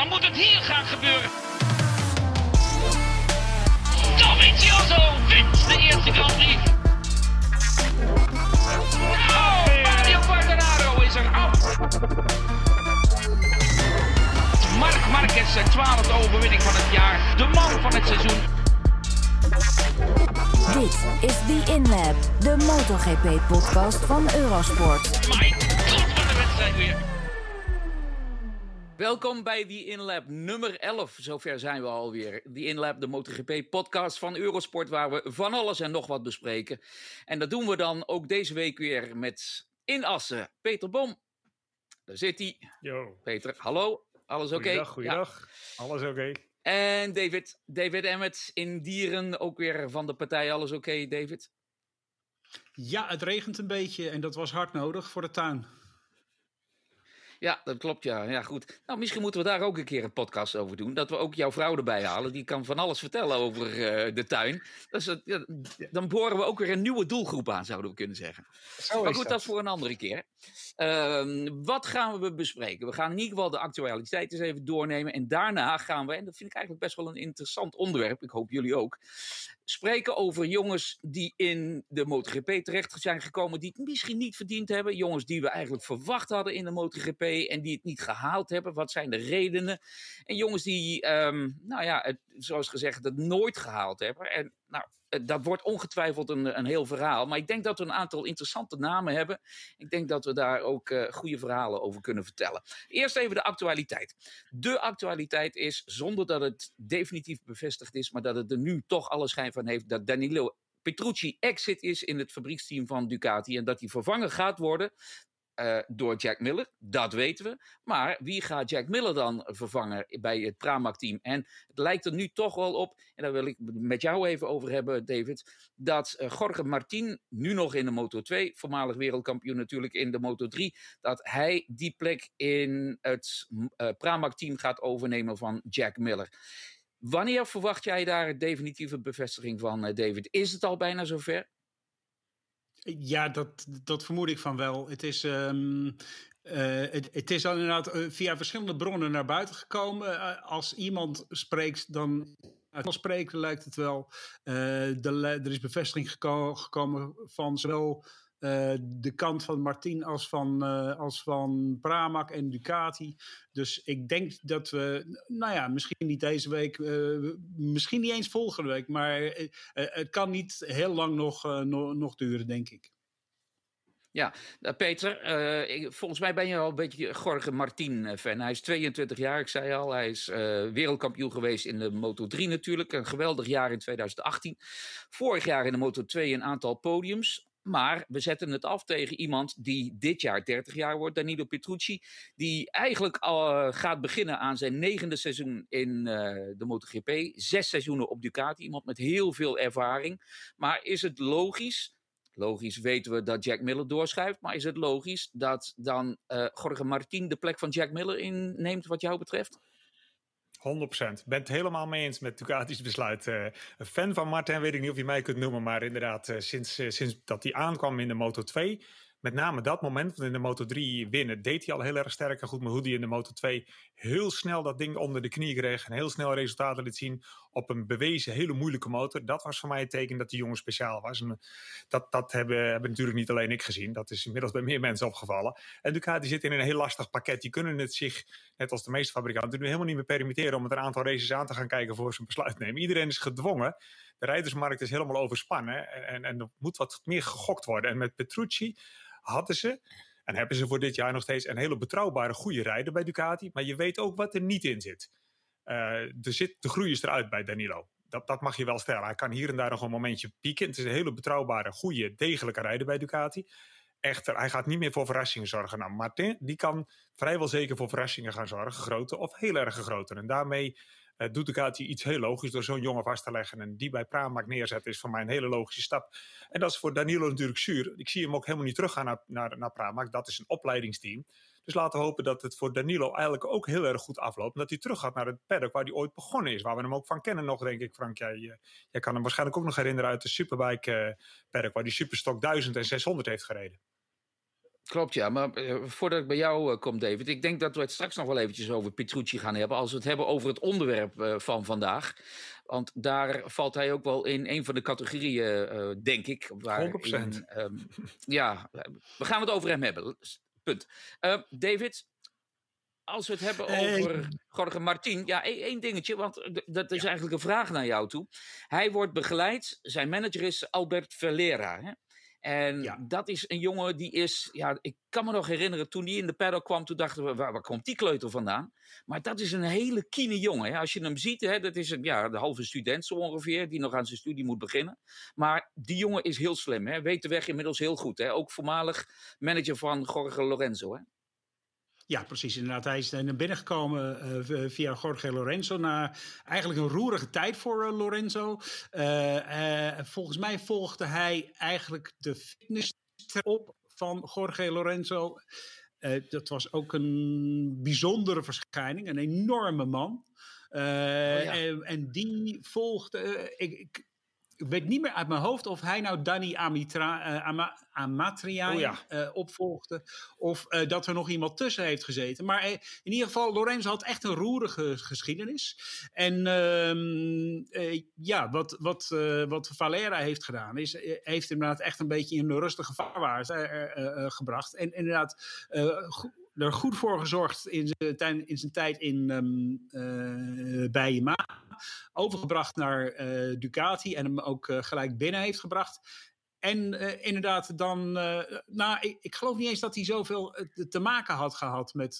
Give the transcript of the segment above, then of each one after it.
Dan moet het hier gaan gebeuren. Dovizioso wint de eerste Grand Prix. Oh, Mario Quartararo is er af. Mark Marquez zijn twaalfde overwinning van het jaar. De man van het seizoen. Dit is The InLab, de MotoGP-podcast van Eurosport. Mijn god, wat een wedstrijd weer. Welkom bij The InLab nummer 11. Zover zijn we alweer. The InLab, de MotoGP-podcast van Eurosport, waar we van alles en nog wat bespreken. En dat doen we dan ook deze week weer met in Assen Peter Bom. Daar zit hij. Yo. Peter, hallo. Alles oké? Goeiedag, goeiedag. Alles oké? En David, David Emmett in Dieren, ook weer van de partij. Alles oké, David? Ja, het regent een beetje en dat was hard nodig voor de tuin. Ja, dat klopt, ja. Ja, goed. Nou, misschien moeten we daar ook een keer een podcast over doen. Dat we ook jouw vrouw erbij halen. Die kan van alles vertellen over uh, de tuin. Dus, uh, ja, dan boren we ook weer een nieuwe doelgroep aan, zouden we kunnen zeggen. Zo maar goed, dat. dat voor een andere keer. Uh, wat gaan we bespreken? We gaan in ieder geval de actualiteit eens even doornemen. En daarna gaan we, en dat vind ik eigenlijk best wel een interessant onderwerp. Ik hoop jullie ook. Spreken over jongens die in de MotoGP terecht zijn gekomen. Die het misschien niet verdiend hebben. Jongens die we eigenlijk verwacht hadden in de MotoGP en die het niet gehaald hebben. Wat zijn de redenen? En jongens die, um, nou ja, het, zoals gezegd, het nooit gehaald hebben. En nou, dat wordt ongetwijfeld een, een heel verhaal. Maar ik denk dat we een aantal interessante namen hebben. Ik denk dat we daar ook uh, goede verhalen over kunnen vertellen. Eerst even de actualiteit. De actualiteit is, zonder dat het definitief bevestigd is, maar dat het er nu toch alle schijn van heeft, dat Danilo Petrucci exit is in het fabrieksteam van Ducati en dat hij vervangen gaat worden uh, door Jack Miller. Dat weten we. Maar wie gaat Jack Miller dan vervangen bij het Pramac-team? En het lijkt er nu toch wel op, en daar wil ik met jou even over hebben, David, dat uh, Jorge Martin, nu nog in de Moto 2, voormalig wereldkampioen natuurlijk in de Moto 3, dat hij die plek in het uh, Pramac-team gaat overnemen van Jack Miller. Wanneer verwacht jij daar definitieve bevestiging van, David? Is het al bijna zover? Ja, dat, dat vermoed ik van wel. Het is, um, het, het, is inderdaad uh, via verschillende bronnen naar buiten gekomen. Uh, als iemand spreekt, dan. Als spreekt lijkt het wel. De, er is bevestiging geko gekomen van zowel uh, de kant van Martin als van, uh, als van Pramac en Ducati. Dus ik denk dat we, nou ja, misschien niet deze week, uh, misschien niet eens volgende week, maar het kan niet heel lang nog, no nog duren, denk ik. Ja, Peter, ik, volgens mij ben je al een beetje Jorge Martin-fan. Hij is 22 jaar, ik zei al. Hij is wereldkampioen geweest in de Moto 3 natuurlijk. Een geweldig jaar in 2018. Vorig jaar in de Moto 2 een aantal podiums. Maar we zetten het af tegen iemand die dit jaar 30 jaar wordt, Danilo Petrucci. Die eigenlijk al uh, gaat beginnen aan zijn negende seizoen in uh, de MotoGP. Zes seizoenen op Ducati. Iemand met heel veel ervaring. Maar is het logisch? Logisch weten we dat Jack Miller doorschuift. Maar is het logisch dat dan uh, Jorge Martin de plek van Jack Miller inneemt, wat jou betreft? 100%. Ben het helemaal mee eens met Ducati's besluit. Uh, een fan van Martin weet ik niet of je mij kunt noemen, maar inderdaad, uh, sinds, uh, sinds dat hij aankwam in de Moto 2, met name dat moment, want in de Moto 3 winnen, deed hij al heel erg sterk en goed. Maar hoe hij in de Moto 2 heel snel dat ding onder de knie kreeg en heel snel resultaten liet zien op een bewezen hele moeilijke motor. Dat was voor mij het teken dat die jongen speciaal was. En dat dat hebben, hebben natuurlijk niet alleen ik gezien. Dat is inmiddels bij meer mensen opgevallen. En Ducati zit in een heel lastig pakket. Die kunnen het zich, net als de meeste fabrikanten, helemaal niet meer permitteren om het een aantal races aan te gaan kijken voor ze een besluit nemen. Iedereen is gedwongen. De rijdersmarkt is helemaal overspannen en, en, en er moet wat meer gegokt worden. En met Petrucci hadden ze en hebben ze voor dit jaar nog steeds een hele betrouwbare, goede rijder bij Ducati. Maar je weet ook wat er niet in zit. Uh, er zit de groei is eruit bij Danilo. Dat, dat mag je wel stellen. Hij kan hier en daar nog een momentje pieken. Het is een hele betrouwbare, goede, degelijke rijder bij Ducati. Echter, hij gaat niet meer voor verrassingen zorgen. Nou, Martin die kan vrijwel zeker voor verrassingen gaan zorgen. Grote of heel erg grote. En daarmee doet Ducati iets heel logisch door zo'n jongen vast te leggen. En die bij Pramac neerzetten is voor mij een hele logische stap. En dat is voor Danilo natuurlijk zuur. Ik zie hem ook helemaal niet teruggaan naar, naar, naar Pramac. Dat is een opleidingsteam. Dus laten we hopen dat het voor Danilo eigenlijk ook heel erg goed afloopt. En dat hij terug gaat naar het paddock waar hij ooit begonnen is. Waar we hem ook van kennen nog, denk ik, Frank. Jij, jij kan hem waarschijnlijk ook nog herinneren uit de Superbike uh, paddock. Waar hij Superstock 1000 en 600 heeft gereden. Klopt, ja. Maar uh, voordat ik bij jou uh, kom, David, ik denk dat we het straks nog wel eventjes over Petrucci gaan hebben. Als we het hebben over het onderwerp uh, van vandaag. Want daar valt hij ook wel in een van de categorieën, denk ik. Waar 100%. Um, ja, we gaan het over hem hebben. Punt. David, als we het hebben over Jorge Martin. Ja, één dingetje, want dat is eigenlijk een vraag naar jou toe. Hij wordt begeleid, zijn manager is Albert Valera. Hè? En ja. dat is een jongen die is, ja, ik kan me nog herinneren, toen die in de paddock kwam, toen dachten we, waar, waar komt die kleuter vandaan? Maar dat is een hele kiene jongen. Hè? Als je hem ziet, hè, dat is een, ja, de halve student zo ongeveer, die nog aan zijn studie moet beginnen. Maar die jongen is heel slim, hè? weet de weg inmiddels heel goed. Hè? Ook voormalig manager van Jorge Lorenzo. Hè? Ja, precies. Inderdaad, hij is naar binnen gekomen uh, via Jorge Lorenzo. Na eigenlijk een roerige tijd voor uh, Lorenzo. Uh, volgens mij volgde hij eigenlijk de fitness op van Jorge Lorenzo. dat was ook een bijzondere verschijning, een enorme man. Oh, ja. en, en, die volgde. ik, ik ik weet niet meer uit mijn hoofd of hij nou Danny Amitra, uh, Ama, Amatria oh ja. uh, opvolgde. Of uh, dat er nog iemand tussen heeft gezeten. Maar in ieder geval, Lorenzo had echt een roerige geschiedenis. En ehm, ja, wat, wat, wat Valera heeft gedaan, is, heeft inderdaad echt een beetje in een rustige vaarwaarts gebracht. En inderdaad er goed voor gezorgd in zijn, in zijn tijd in, um, uh, bij. Overgebracht naar uh, Ducati en hem ook uh, gelijk binnen heeft gebracht. En inderdaad dan, nou, ik, ik, geloof niet eens dat hij zoveel te maken had gehad met,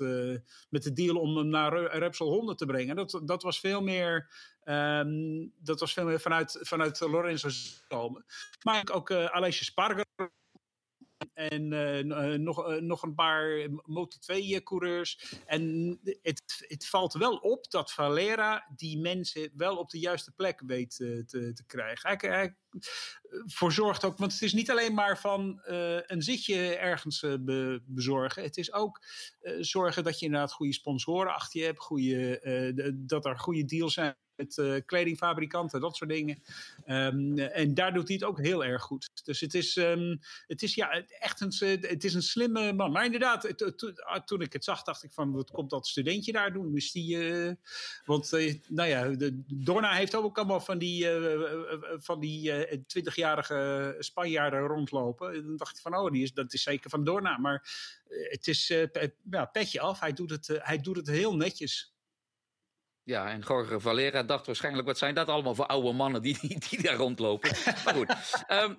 met de deal om hem naar Repsol 100 te brengen. Dat, dat was veel meer Um, dat was veel meer vanuit, vanuit Lorenzo komen. Maar ook Alessio Sparger en uh, nog, uh, nog een paar Moto2-coureurs. En het, het valt wel op dat Valera die mensen wel op de juiste plek weet te, te krijgen. Hij, hij voorzorgt ook, want het is niet alleen maar van een zitje ergens be, bezorgen. Het is ook zorgen dat je inderdaad goede sponsoren achter je hebt, goede, dat er goede deals zijn met uh, kledingfabrikanten, dat soort dingen. Um, en daar doet hij het ook heel erg goed. Dus het is, um, het is ja, echt een, het is een slimme man. Maar inderdaad, ah, toen ik het zag, dacht ik van, wat komt dat studentje daar doen? Dus die, uh, want uh, nou ja, Dorna heeft ook allemaal van die, van die 20-jarige Spanjaarden rondlopen. En dan dacht ik van, oh, die is, dat is zeker van Dorna. Maar het is, ja, petje af. Hij doet het, hij doet het heel netjes. Ja, en Jorge Valera dacht waarschijnlijk, wat zijn dat allemaal voor oude mannen die, die, die daar rondlopen. maar goed, um,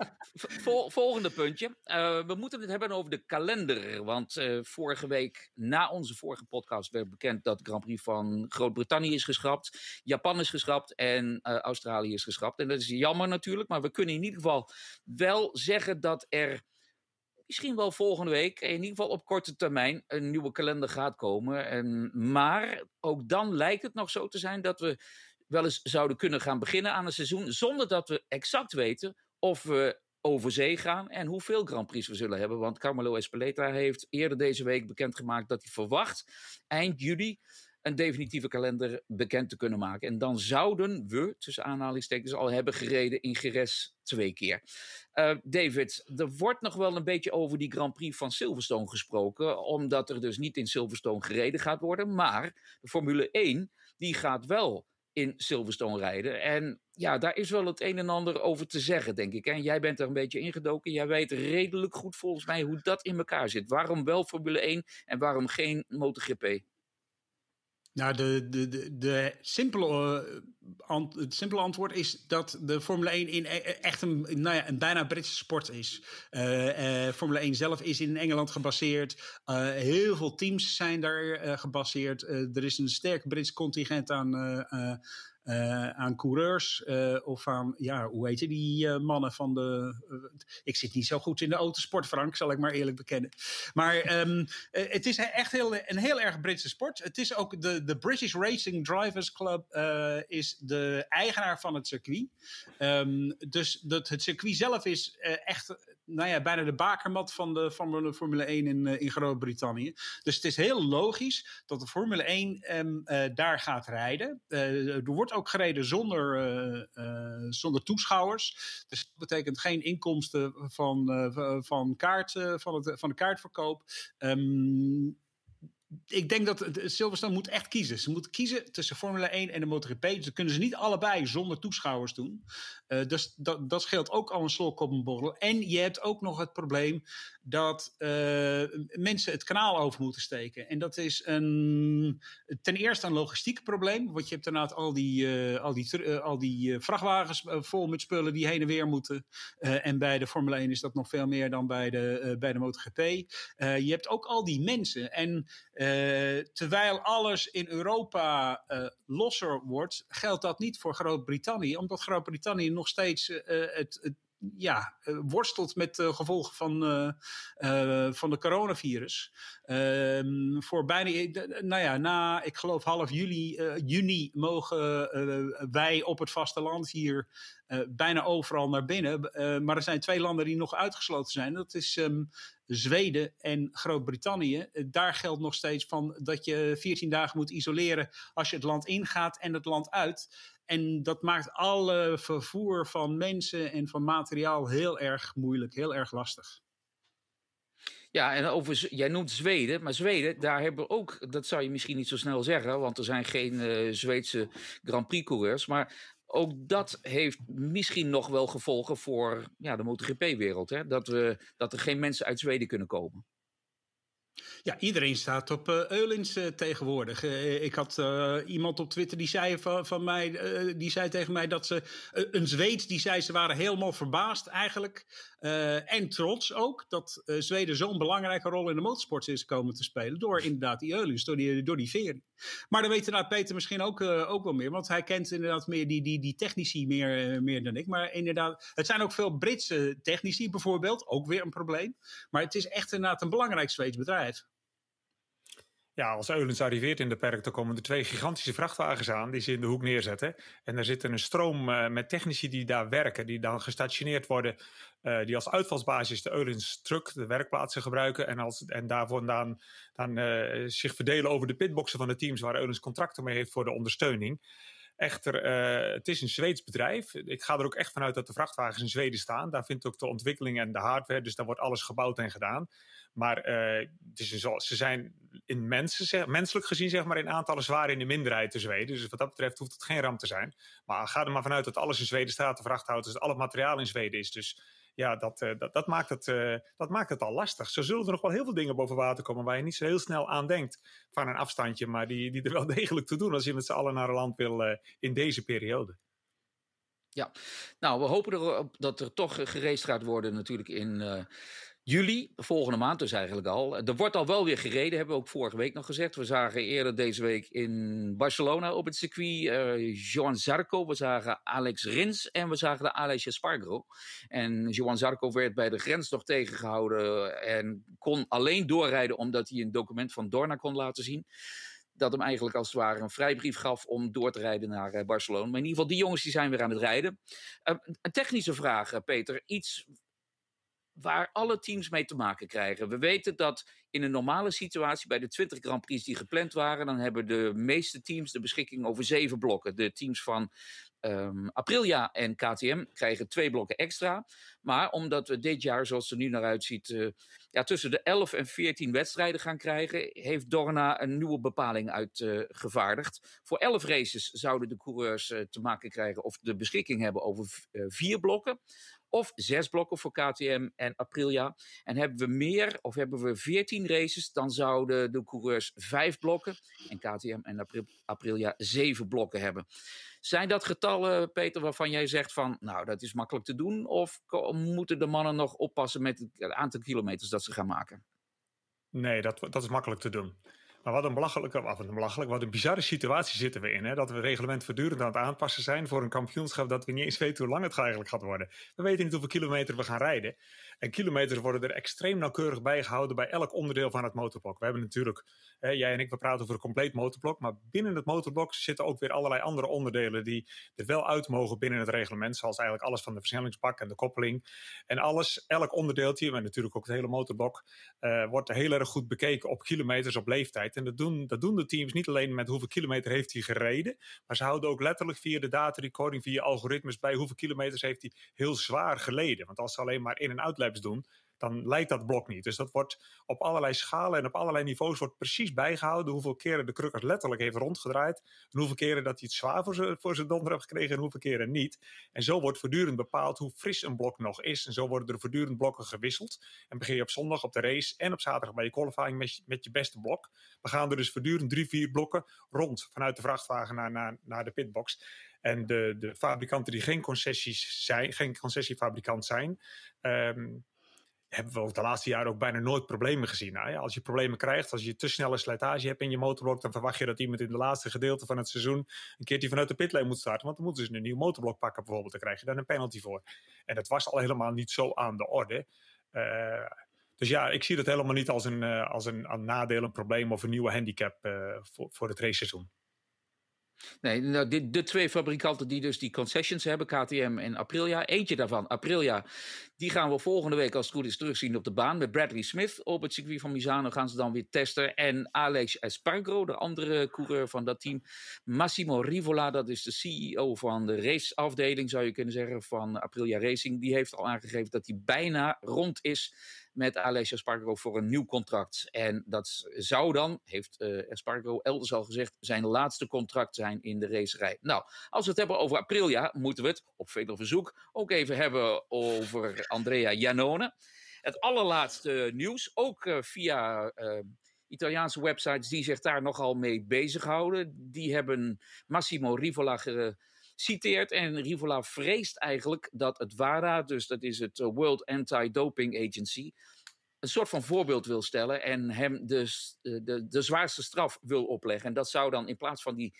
volgende puntje. Uh, we moeten het hebben over de kalender. Want uh, vorige week, na onze vorige podcast, werd bekend dat de Grand Prix van Groot-Brittannië is geschrapt. Japan is geschrapt en uh, Australië is geschrapt. En dat is jammer natuurlijk, maar we kunnen in ieder geval wel zeggen dat er misschien wel volgende week, in ieder geval op korte termijn, een nieuwe kalender gaat komen. En, maar ook dan lijkt het nog zo te zijn dat we wel eens zouden kunnen gaan beginnen aan een seizoen zonder dat we exact weten of we over zee gaan en hoeveel Grand Prix we zullen hebben. Want Carmelo Espeleta heeft eerder deze week bekendgemaakt dat hij verwacht eind juli een definitieve kalender bekend te kunnen maken. En dan zouden we, tussen aanhalingstekens, al hebben gereden in Geres twee keer. Uh, David, er wordt nog wel een beetje over die Grand Prix van Silverstone gesproken, omdat er dus niet in Silverstone gereden gaat worden. Maar de Formule 1, die gaat wel in Silverstone rijden. En ja, daar is wel het een en ander over te zeggen, denk ik. En jij bent er een beetje ingedoken. Jij weet redelijk goed volgens mij hoe dat in elkaar zit. Waarom wel Formule 1 en waarom geen MotoGP? Nou, de, de, de, de simpele, uh, het simpele antwoord is dat de Formule 1 in e, echt een, nou ja, een bijna Britse sport is. Uh, Formule 1 zelf is in Engeland gebaseerd. heel veel teams zijn daar gebaseerd. er is een sterk Brits contingent aan uh, aan coureurs uh, of aan, ja, hoe heet je die uh, mannen van de. ik zit niet zo goed in de autosport, Frank, zal ik maar eerlijk bekennen. Maar um, het is echt heel, een heel erg Britse sport. Het is ook de, de British Racing Drivers Club is de eigenaar van het circuit. Um, dus dat, het circuit zelf is echt nou ja, bijna de bakermat van de, van de Formule 1 in, in Groot-Brittannië. Dus het is heel logisch dat de Formule 1 um, daar gaat rijden. er wordt ook gereden zonder, zonder toeschouwers. Dus dat betekent geen inkomsten van, van, kaart, van, het, van de kaartverkoop. Um, ik denk dat Silverstone moet echt kiezen. Ze moeten kiezen tussen Formule 1 en de MotoGP. Dus dat kunnen ze niet allebei zonder toeschouwers doen. Uh, dus dat, dat scheelt ook al een slok op een borrel. En je hebt ook nog het probleem dat uh, mensen het kanaal over moeten steken. En dat is een, ten eerste een logistiek probleem. Want je hebt inderdaad al die, uh, al die, al die vrachtwagens vol met spullen die heen en weer moeten. en bij de Formule 1 is dat nog veel meer dan bij de, bij de MotoGP. je hebt ook al die mensen. En terwijl alles in Europa losser wordt, geldt dat niet voor Groot-Brittannië. Omdat Groot-Brittannië nog steeds het, het ja, uh, worstelt met de gevolgen van, uh, van de coronavirus. Ehm, voor bijna, nou ja, na, ik geloof half juli, juni mogen wij op het vasteland hier bijna overal naar binnen. maar er zijn twee landen die nog uitgesloten zijn. Dat is um, Zweden en Groot-Brittannië. daar geldt nog steeds van dat je 14 dagen moet isoleren als je het land ingaat en het land uit. En dat maakt alle vervoer van mensen en van materiaal heel erg moeilijk, heel erg lastig. Ja, en over, jij noemt Zweden, maar Zweden, daar hebben we ook, dat zou je misschien niet zo snel zeggen, want er zijn geen uh, Zweedse Grand Prix-coureurs, maar ook dat heeft misschien nog wel gevolgen voor ja, de MotoGP-wereld. Dat, we, dat er geen mensen uit Zweden kunnen komen. Ja, iedereen staat op uh, Eulins uh, tegenwoordig. Uh, ik had iemand op Twitter die zei, van, van mij, die zei tegen mij dat ze. een Zweed die zei ze waren helemaal verbaasd eigenlijk. en trots ook dat Zweden zo'n belangrijke rol in de motorsport is komen te spelen. Door inderdaad die Eulins, door die, door vering. Maar dan weet inderdaad Peter misschien ook, ook wel meer. Want hij kent inderdaad meer die, die, die technici meer, meer dan ik. Maar inderdaad, het zijn ook veel Britse technici bijvoorbeeld. Ook weer een probleem. Maar het is echt inderdaad een belangrijk Zweeds bedrijf. Ja, als Eulens arriveert in de perk, dan komen er twee gigantische vrachtwagens aan die ze in de hoek neerzetten. En daar zit een stroom uh, met technici die daar werken, die dan gestationeerd worden, uh, die als uitvalsbasis de Eulens truck, de werkplaatsen gebruiken. En, als, en daarvoor dan, dan uh, zich verdelen over de pitboxen van de teams waar Eulens contracten mee heeft voor de ondersteuning. Echter, uh, het is een Zweeds bedrijf. Ik ga er ook echt vanuit dat de vrachtwagens in Zweden staan. Daar vindt ook de ontwikkeling en de hardware, dus daar wordt alles gebouwd en gedaan. Maar uh, ze zijn in mensen, zeg, menselijk gezien zeg maar, in aantallen zwaar in de minderheid te Zweden. Dus wat dat betreft hoeft het geen ramp te zijn. Maar ga er maar vanuit dat alles in Zweden staat, de vrachthouders, dat al het materiaal in Zweden is. Dus ja, dat, uh, dat, dat, maakt het, uh, dat maakt het al lastig. Zo zullen er nog wel heel veel dingen boven water komen waar je niet zo heel snel aan denkt van een afstandje, maar die, die er wel degelijk toe doen als je met z'n allen naar een land wil uh, in deze periode. Ja, nou, we hopen erop dat er toch gereest gaat worden natuurlijk in juli, volgende maand dus eigenlijk al. Er wordt al wel weer gereden, hebben we ook vorige week nog gezegd. We zagen eerder deze week in Barcelona op het circuit uh, Joan Zarco. We zagen Alex Rins en we zagen de Alex Espargaro. En Joan Zarco werd bij de grens nog tegengehouden en kon alleen doorrijden omdat hij een document van Dorna kon laten zien dat hem eigenlijk als het ware een vrijbrief gaf om door te rijden naar eh, Barcelona. Maar in ieder geval, die jongens die zijn weer aan het rijden. Een technische vraag, Peter. Iets waar alle teams mee te maken krijgen. We weten dat in een normale situatie bij de 20 Grand Prix die gepland waren, dan hebben de meeste teams de beschikking over zeven blokken. De teams van um, Aprilia en KTM krijgen twee blokken extra. Maar omdat we dit jaar, zoals het er nu naar uitziet, uh, ja, tussen de 11 en 14 wedstrijden gaan krijgen, heeft Dorna een nieuwe bepaling uitgevaardigd. Voor 11 races zouden de coureurs uh, te maken krijgen of de beschikking hebben over vier blokken of zes blokken voor KTM en Aprilia. En hebben we meer, of hebben we veertien races, dan zouden de coureurs vijf blokken en KTM en Aprilia zeven blokken hebben. Zijn dat getallen, Peter, waarvan jij zegt van, nou, dat is makkelijk te doen? Of moeten de mannen nog oppassen met het aantal kilometers dat ze gaan maken? Nee, dat, dat is makkelijk te doen. Maar wat een belachelijke, wat een wat een bizarre situatie zitten we in. Hè? Dat we reglement voortdurend aan het aanpassen zijn voor een kampioenschap dat we niet eens weten hoe lang het eigenlijk gaat worden. We weten niet hoeveel kilometer we gaan rijden. En kilometers worden er extreem nauwkeurig bijgehouden bij elk onderdeel van het motorblok. We hebben natuurlijk jij en ik, we praten over een compleet motorblok. Maar binnen het motorblok zitten ook weer allerlei andere onderdelen die er wel uit mogen binnen het reglement. Zoals eigenlijk alles van de versnellingsbak en de koppeling. En alles, elk onderdeeltje, maar natuurlijk ook het hele motorblok, uh, wordt heel erg goed bekeken op kilometers, op leeftijd. En dat doen, dat doen de teams niet alleen met hoeveel kilometer heeft hij gereden. Maar ze houden ook letterlijk via de data recording, via algoritmes bij hoeveel kilometers heeft hij heel zwaar geleden. Want als ze alleen maar in- en uitlaps doen, dan leidt dat blok niet. Dus dat wordt op allerlei schalen en op allerlei niveaus wordt precies bijgehouden hoeveel keren de krukkers letterlijk heeft rondgedraaid en hoeveel keren dat hij het zwaar voor zijn, voor zijn donder heeft gekregen en hoeveel keren niet. En zo wordt voortdurend bepaald hoe fris een blok nog is en zo worden er voortdurend blokken gewisseld. En begin je op zondag op de race en op zaterdag bij je qualifying met je, met je beste blok. We gaan er dus voortdurend drie, vier blokken rond vanuit de vrachtwagen naar, naar, naar de pitbox. En de, de fabrikanten die geen concessies zijn, geen concessiefabrikant zijn, um, hebben we ook de laatste jaren ook bijna nooit problemen gezien. Nou als je problemen krijgt, als je te snelle slijtage hebt in je motorblok, dan verwacht je dat iemand in de laatste gedeelte van het seizoen een keertje vanuit de pitlane moet starten. Want dan moeten ze een nieuw motorblok pakken bijvoorbeeld. Dan krijg je daar een penalty voor. En dat was al helemaal niet zo aan de orde. Uh, dus ja, ik zie dat helemaal niet als een, uh, als een, een nadeel, een probleem of een nieuwe handicap uh, voor, voor het raceseizoen. Nee, nou, de, de, twee fabrikanten die dus die concessions hebben, KTM en Aprilia. Eentje daarvan, Aprilia, die gaan we volgende week als het goed is terugzien op de baan. Met Bradley Smith op het circuit van Misano gaan ze dan weer testen. En Alex Espargro, de andere coureur van dat team. Massimo Rivola, dat is de CEO van de raceafdeling, zou je kunnen zeggen, van Aprilia Racing. Die heeft al aangegeven dat hij bijna rond is met Alessio Espargaro voor een nieuw contract. En dat zou dan, heeft uh, Espargaro elders al gezegd, zijn laatste contract zijn in de racerij. Nou, als we het hebben over Aprilia, moeten we het op vele verzoek ook even hebben over Andrea Janone. Het allerlaatste nieuws, ook uh, via uh, Italiaanse websites die zich daar nogal mee bezighouden. Die hebben Massimo Rivola citeert. En Rivola vreest eigenlijk dat het WADA, dus dat is het World Anti-Doping Agency, een soort van voorbeeld wil stellen en hem dus de, de, de zwaarste straf wil opleggen. En dat zou dan in plaats van die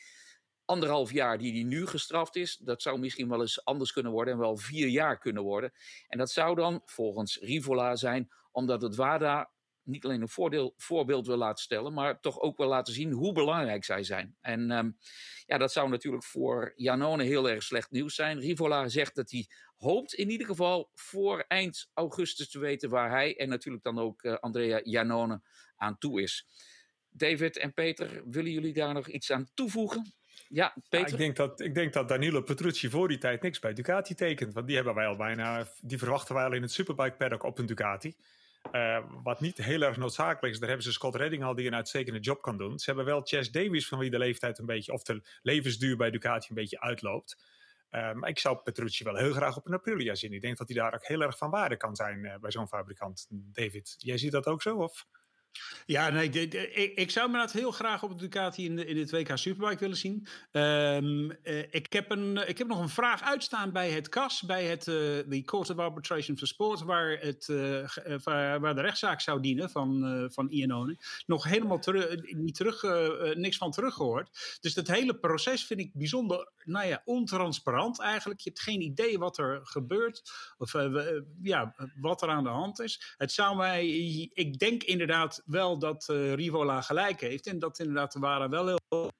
anderhalf jaar die hij nu gestraft is, dat zou misschien wel eens anders kunnen worden en wel vier jaar kunnen worden. En dat zou dan volgens Rivola zijn omdat het WADA niet alleen een voordeel, voorbeeld wil laten stellen, maar toch ook wil laten zien hoe belangrijk zij zijn. En um, ja, dat zou natuurlijk voor Janone heel erg slecht nieuws zijn. Rivola zegt dat hij hoopt in ieder geval voor eind augustus te weten waar hij en natuurlijk dan ook uh, Andrea Janone aan toe is. David en Peter, willen jullie daar nog iets aan toevoegen? Ja, Peter? Ja, ik, denk dat, ik denk dat Danilo Petrucci voor die tijd niks bij Ducati tekent. Want die hebben wij al bijna, die verwachten wij al in het Superbike paddock op een Ducati. Uh, wat niet heel erg noodzakelijk is, daar hebben ze Scott Redding al die een uitstekende job kan doen. Ze hebben wel Chess Davies, van wie de leeftijd een beetje, of de levensduur bij Ducati een beetje uitloopt. Uh, maar ik zou Petrucci wel heel graag op een Aprilia zien. Ik denk dat hij daar ook heel erg van waarde kan zijn uh, bij zo'n fabrikant. David, jij ziet dat ook zo? Of? Ja, nee, ik, zou me dat heel graag op de Ducati in, in het WK Superbike willen zien. Um, uh, ik, heb een, ik heb nog een vraag uitstaan bij het CAS, bij het uh, de Court of Arbitration for Sport, waar, het, uh, waar, de rechtszaak zou dienen van, van Iannone. Nog helemaal niet terug, niks van teruggehoord. Dus dat hele proces vind ik bijzonder, nou ja, ontransparant eigenlijk. Je hebt geen idee wat er gebeurt, of ja, wat er aan de hand is. Het zou mij, ik denk inderdaad wel dat uh, Rivola gelijk heeft. En dat inderdaad de Wara wel heel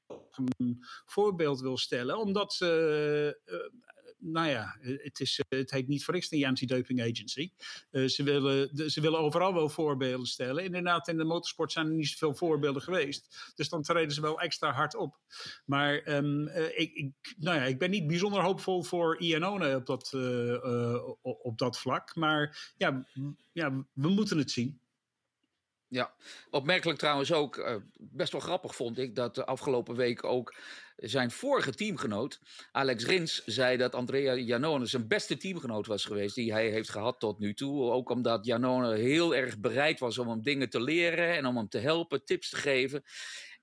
een voorbeeld wil stellen. Omdat ze, uh, nou ja, het, is, het heet niet voor niks de Anti-Doping Agency. Ze, willen, ze willen overal wel voorbeelden stellen. Inderdaad, in de motorsport zijn er niet zoveel voorbeelden geweest. Dus dan treden ze wel extra hard op. Maar um, ik, ik, nou ja, ik ben niet bijzonder hoopvol voor Iannone op dat, op dat vlak. Maar ja, ja, we moeten het zien. Ja, opmerkelijk trouwens ook, uh, best wel grappig vond ik, dat de afgelopen week ook zijn vorige teamgenoot, Alex Rins, zei dat Andrea Janone zijn beste teamgenoot was geweest die hij heeft gehad tot nu toe. Ook omdat Janone heel erg bereid was om hem dingen te leren en om hem te helpen, tips te geven.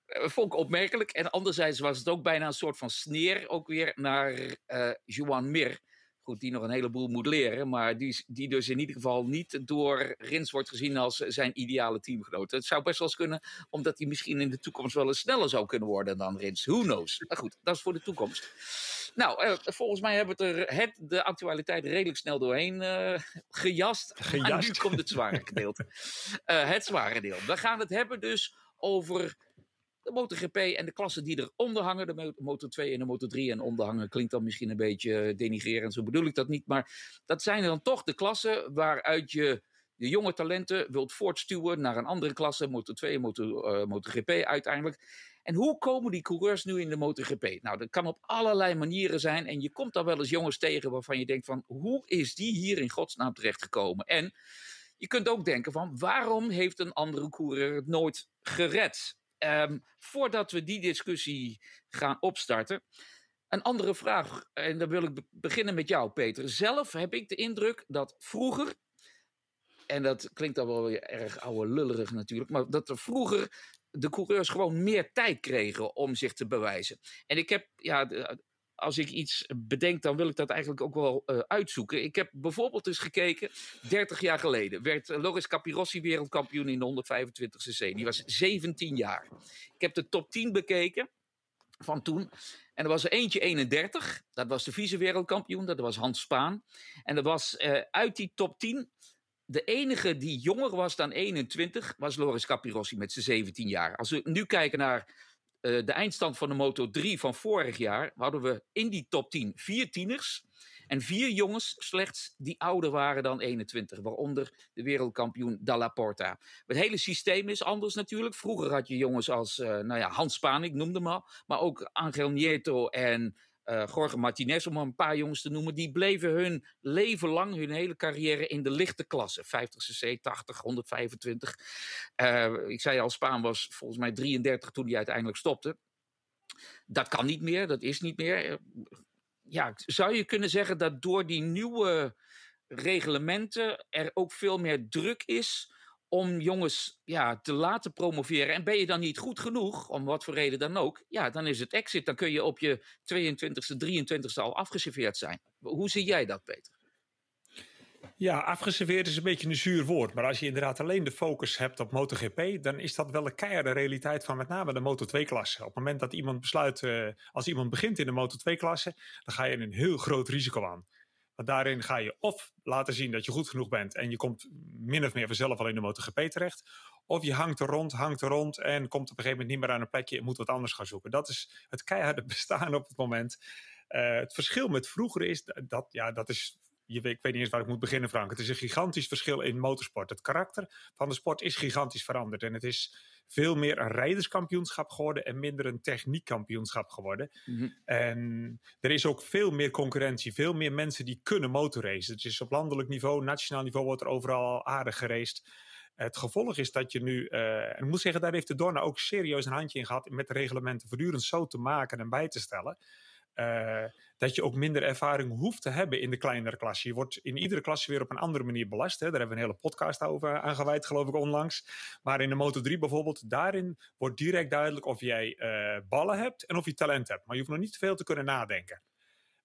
Uh, vond ik opmerkelijk. En anderzijds was het ook bijna een soort van sneer ook weer naar uh, Juan Mir goed, die nog een heleboel moet leren, maar die, die dus in ieder geval niet door Rins wordt gezien als zijn ideale teamgenoot. Het zou best wel eens kunnen, omdat hij misschien in de toekomst wel eens sneller zou kunnen worden dan Rins. Who knows? Maar goed, dat is voor de toekomst. Nou, uh, volgens mij hebben we er het, de actualiteit redelijk snel doorheen uh, gejast. gejast. nu komt het zware gedeelte. Uh, het zware deel. We gaan het hebben dus over de MotoGP en de klassen die eronder hangen, de Moto 2 en de Moto 3 en onderhangen, klinkt dan misschien een beetje denigrerend, zo bedoel ik dat niet. Maar dat zijn dan toch de klassen waaruit je de jonge talenten wilt voortstuwen naar een andere klasse, Moto 2 en Moto, uh, MotoGP uiteindelijk. En hoe komen die coureurs nu in de MotoGP? Nou, dat kan op allerlei manieren zijn. En je komt dan wel eens jongens tegen waarvan je denkt van... hoe is die hier in godsnaam terechtgekomen? En je kunt ook denken van... waarom heeft een andere coureur het nooit gered? Um, voordat we die discussie gaan opstarten... Een andere vraag, en dan wil ik beginnen met jou, Peter. Zelf heb ik de indruk dat vroeger, en dat klinkt dan wel weer erg oude lullerig natuurlijk, maar dat er vroeger de coureurs gewoon meer tijd kregen om zich te bewijzen. En ik heb, ja, als ik iets bedenk, dan wil ik dat eigenlijk ook wel uh, uitzoeken. Ik heb bijvoorbeeld eens gekeken, 30 jaar geleden werd Loris Capirossi wereldkampioen in de 125cc. Die was 17 jaar. Ik heb de top 10 bekeken van toen. En er was er eentje 31, dat was de vice-wereldkampioen, dat was Hans Spaan. En er was uh, uit die top 10 de enige die jonger was dan 21 was Loris Capirossi met zijn 17 jaar. Als we nu kijken naar uh, de eindstand van de Moto 3 van vorig jaar, hadden we in die top 10 vier tieners. En vier jongens slechts die ouder waren dan 21, waaronder de wereldkampioen Dalla Porta. Het hele systeem is anders natuurlijk. Vroeger had je jongens als uh, nou ja, Hans Spaan, ik noemde hem al, maar ook Angel Nieto en uh, Martinez, om een paar jongens te noemen, die bleven hun leven lang, hun hele carrière in de lichte klasse. 50cc, 80, 125. Uh, ik zei al, Spaan was volgens mij 33 toen hij uiteindelijk stopte. Dat kan niet meer, dat is niet meer. Uh, ja, zou je kunnen zeggen dat door die nieuwe reglementen er ook veel meer druk is om jongens ja, te laten promoveren. En ben je dan niet goed genoeg, om wat voor reden dan ook, ja, dan is het exit. Dan kun je op je 22e, 23e al afgeserveerd zijn. Hoe zie jij dat, Peter? Ja, afgeserveerd is een beetje een zuur woord. Maar als je inderdaad alleen de focus hebt op MotoGP, dan is dat wel een keiharde realiteit van met name de Moto2-klasse. Op het moment dat iemand besluit, uh, als iemand begint in de Moto2-klasse, dan ga je een heel groot risico aan. Want daarin ga je of laten zien dat je goed genoeg bent en je komt min of meer vanzelf al in de MotoGP terecht. Of je hangt er rond, hangt er rond en komt op een gegeven moment niet meer aan een plekje en moet wat anders gaan zoeken. Dat is het keiharde bestaan op het moment. Uh, het verschil met vroeger is dat, ja, dat is je, ik weet niet eens waar ik moet beginnen, Frank. Het is een gigantisch verschil in motorsport. Het karakter van de sport is gigantisch veranderd. En het is veel meer een rijderskampioenschap geworden en minder een techniekkampioenschap geworden. Mm -hmm. En er is ook veel meer concurrentie, veel meer mensen die kunnen motorracen. Het is op landelijk niveau, nationaal niveau wordt er overal aardig gereest. Het gevolg is dat je nu, uh, en ik moet zeggen, daar heeft de Dorna ook serieus een handje in gehad met de reglementen voortdurend zo te maken en bij te stellen. Uh, dat je ook minder ervaring hoeft te hebben in de kleinere klasse. Je wordt in iedere klasse weer op een andere manier belast. Hè. Daar hebben we een hele podcast over aangeweid, geloof ik, onlangs. Maar in de Moto 3 bijvoorbeeld, daarin wordt direct duidelijk of jij uh, ballen hebt en of je talent hebt. Maar je hoeft nog niet te veel te kunnen nadenken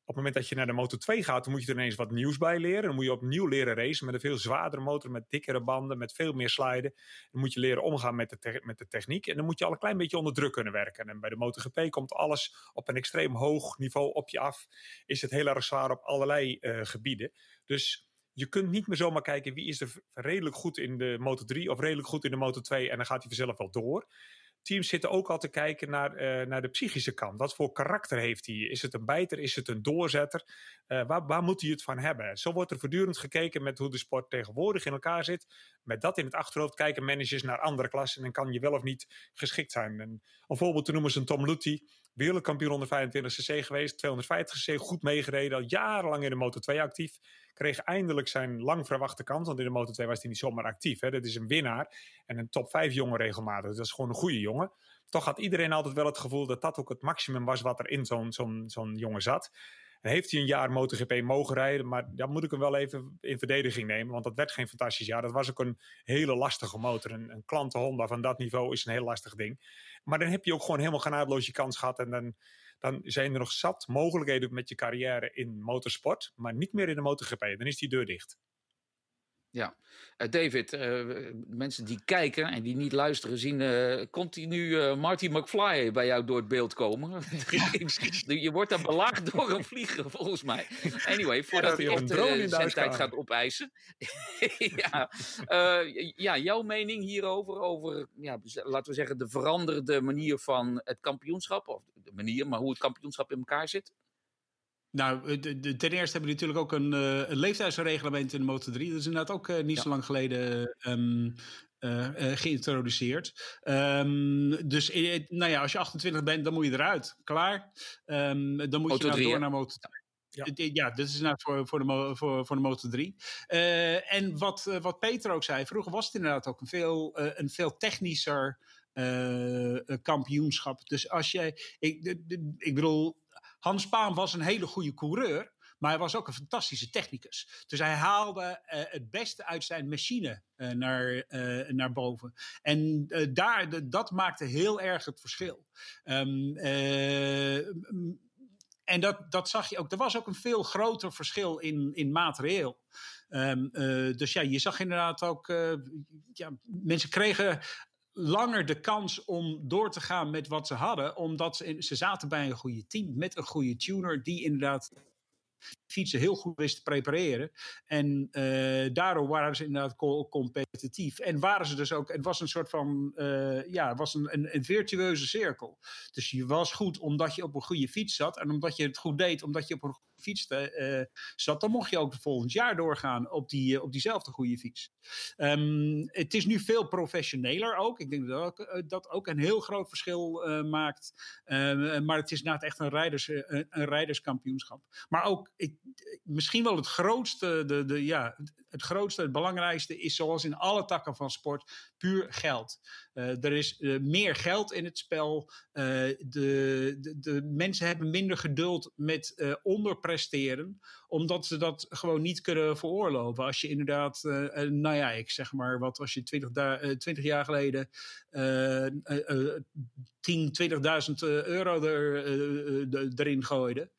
het moment dat je naar de Moto 2 gaat, dan moet je er ineens wat nieuws bij leren. Dan moet je opnieuw leren racen met een veel zwaardere motor, met dikkere banden, met veel meer sliden. Dan moet je leren omgaan met de, met de techniek. En dan moet je al een klein beetje onder druk kunnen werken. En bij de MotoGP komt alles op een extreem hoog niveau op je af. Is het heel erg zwaar op allerlei uh, gebieden. Dus je kunt niet meer zomaar kijken wie is er redelijk goed in de Moto 3 of redelijk goed in de Moto 2 en dan gaat hij vanzelf wel door teams zitten ook al te kijken naar, uh, naar de psychische kant. Wat voor karakter heeft hij? Is het een bijter? Is het een doorzetter? Uh, waar, waar moet hij het van hebben? Zo wordt er voortdurend gekeken met hoe de sport tegenwoordig in elkaar zit. Met dat in het achterhoofd kijken managers naar andere klassen en kan je wel of niet geschikt zijn. En een voorbeeld te noemen is een Tom Luthi, wereldkampioen onder 25cc geweest, 250cc, goed meegereden, al jarenlang in de Moto 2 actief kreeg eindelijk zijn lang verwachte kans. Want in de Moto 2 was hij niet zomaar actief. Hè. Dat is een winnaar en een top 5 jongen regelmatig. dat is gewoon een goede jongen. Toch had iedereen altijd wel het gevoel dat dat ook het maximum was wat er in zo'n zo'n zo'n jongen zat. En heeft hij een jaar MotoGP mogen rijden, maar dan moet ik hem wel even in verdediging nemen. Want dat werd geen fantastisch jaar. Dat was ook een hele lastige motor. Een, een klanten Honda van dat niveau is een heel lastig ding. Maar dan heb je ook gewoon helemaal genadeloos je kans gehad. En dan, dan zijn er nog zat mogelijkheden met je carrière in motorsport, maar niet meer in de MotoGP. Dan is die deur dicht. Ja, uh, David, uh, mensen die kijken en die niet luisteren zien uh, continu Marty McFly bij jou door het beeld komen. je wordt dan belaagd door een vlieger, volgens mij. Anyway, voordat hij echt zijn tijd gaat opeisen. ja, ja, jouw mening hierover, over, ja, laten we zeggen, de veranderde manier van het kampioenschap, of de manier, maar hoe het kampioenschap in elkaar zit? Nou, eh, ten eerste hebben we natuurlijk ook een, uh, een leeftijdsreglement in de Motor 3. Dat is inderdaad ook uh, niet ja. zo lang geleden um, uh, geïntroduceerd. Um, dus nou ja, als je 28 bent, dan moet je eruit. Klaar. Um, dan moet Moto je nou door naar Motor 3. Ja. ja, dit is inderdaad voor, voor, de, voor, voor de Moto 3. Uh, en wat, wat Peter ook zei, vroeger was het inderdaad ook een veel, een veel technischer kampioenschap. Dus als jij, ik, ik bedoel, Hans Spaan was een hele goede coureur. Maar hij was ook een fantastische technicus. Dus hij haalde uh, het beste uit zijn machine uh, naar, uh, naar boven. En daar, dat maakte heel erg het verschil. Um, en dat, dat zag je ook. Er was ook een veel groter verschil in, in materieel. Um, dus ja, je zag inderdaad ook. ja, mensen kregen langer de kans om door te gaan met wat ze hadden. Omdat ze, ze zaten bij een goede team met een goede tuner die inderdaad fietsen heel goed wist te prepareren. En uh, daardoor waren ze inderdaad co competitief. En waren ze dus ook, het was een soort van, uh, ja, het was een, een, een, virtueuze cirkel. Dus je was goed omdat je op een goede fiets zat. En omdat je het goed deed, omdat je op een fiets uh, zat, dan mocht je ook volgend jaar doorgaan op, die, op diezelfde goede fiets. Um, het is nu veel professioneler ook. Ik denk dat ook, dat ook een heel groot verschil maakt. Ehm, maar het is inderdaad echt een, rijders, een, een rijderskampioenschap. Maar ook, ik, misschien wel het grootste, de, de, ja, het grootste, het belangrijkste is zoals in alle takken van sport, puur geld. Er is meer geld in het spel. De, de, de, mensen hebben minder geduld met onderpresteren, omdat ze dat gewoon niet kunnen veroorloven. Als je inderdaad, nou ja, ik zeg maar, wat als je 20, 20 jaar geleden 10, 20.000 euro er, erin gooide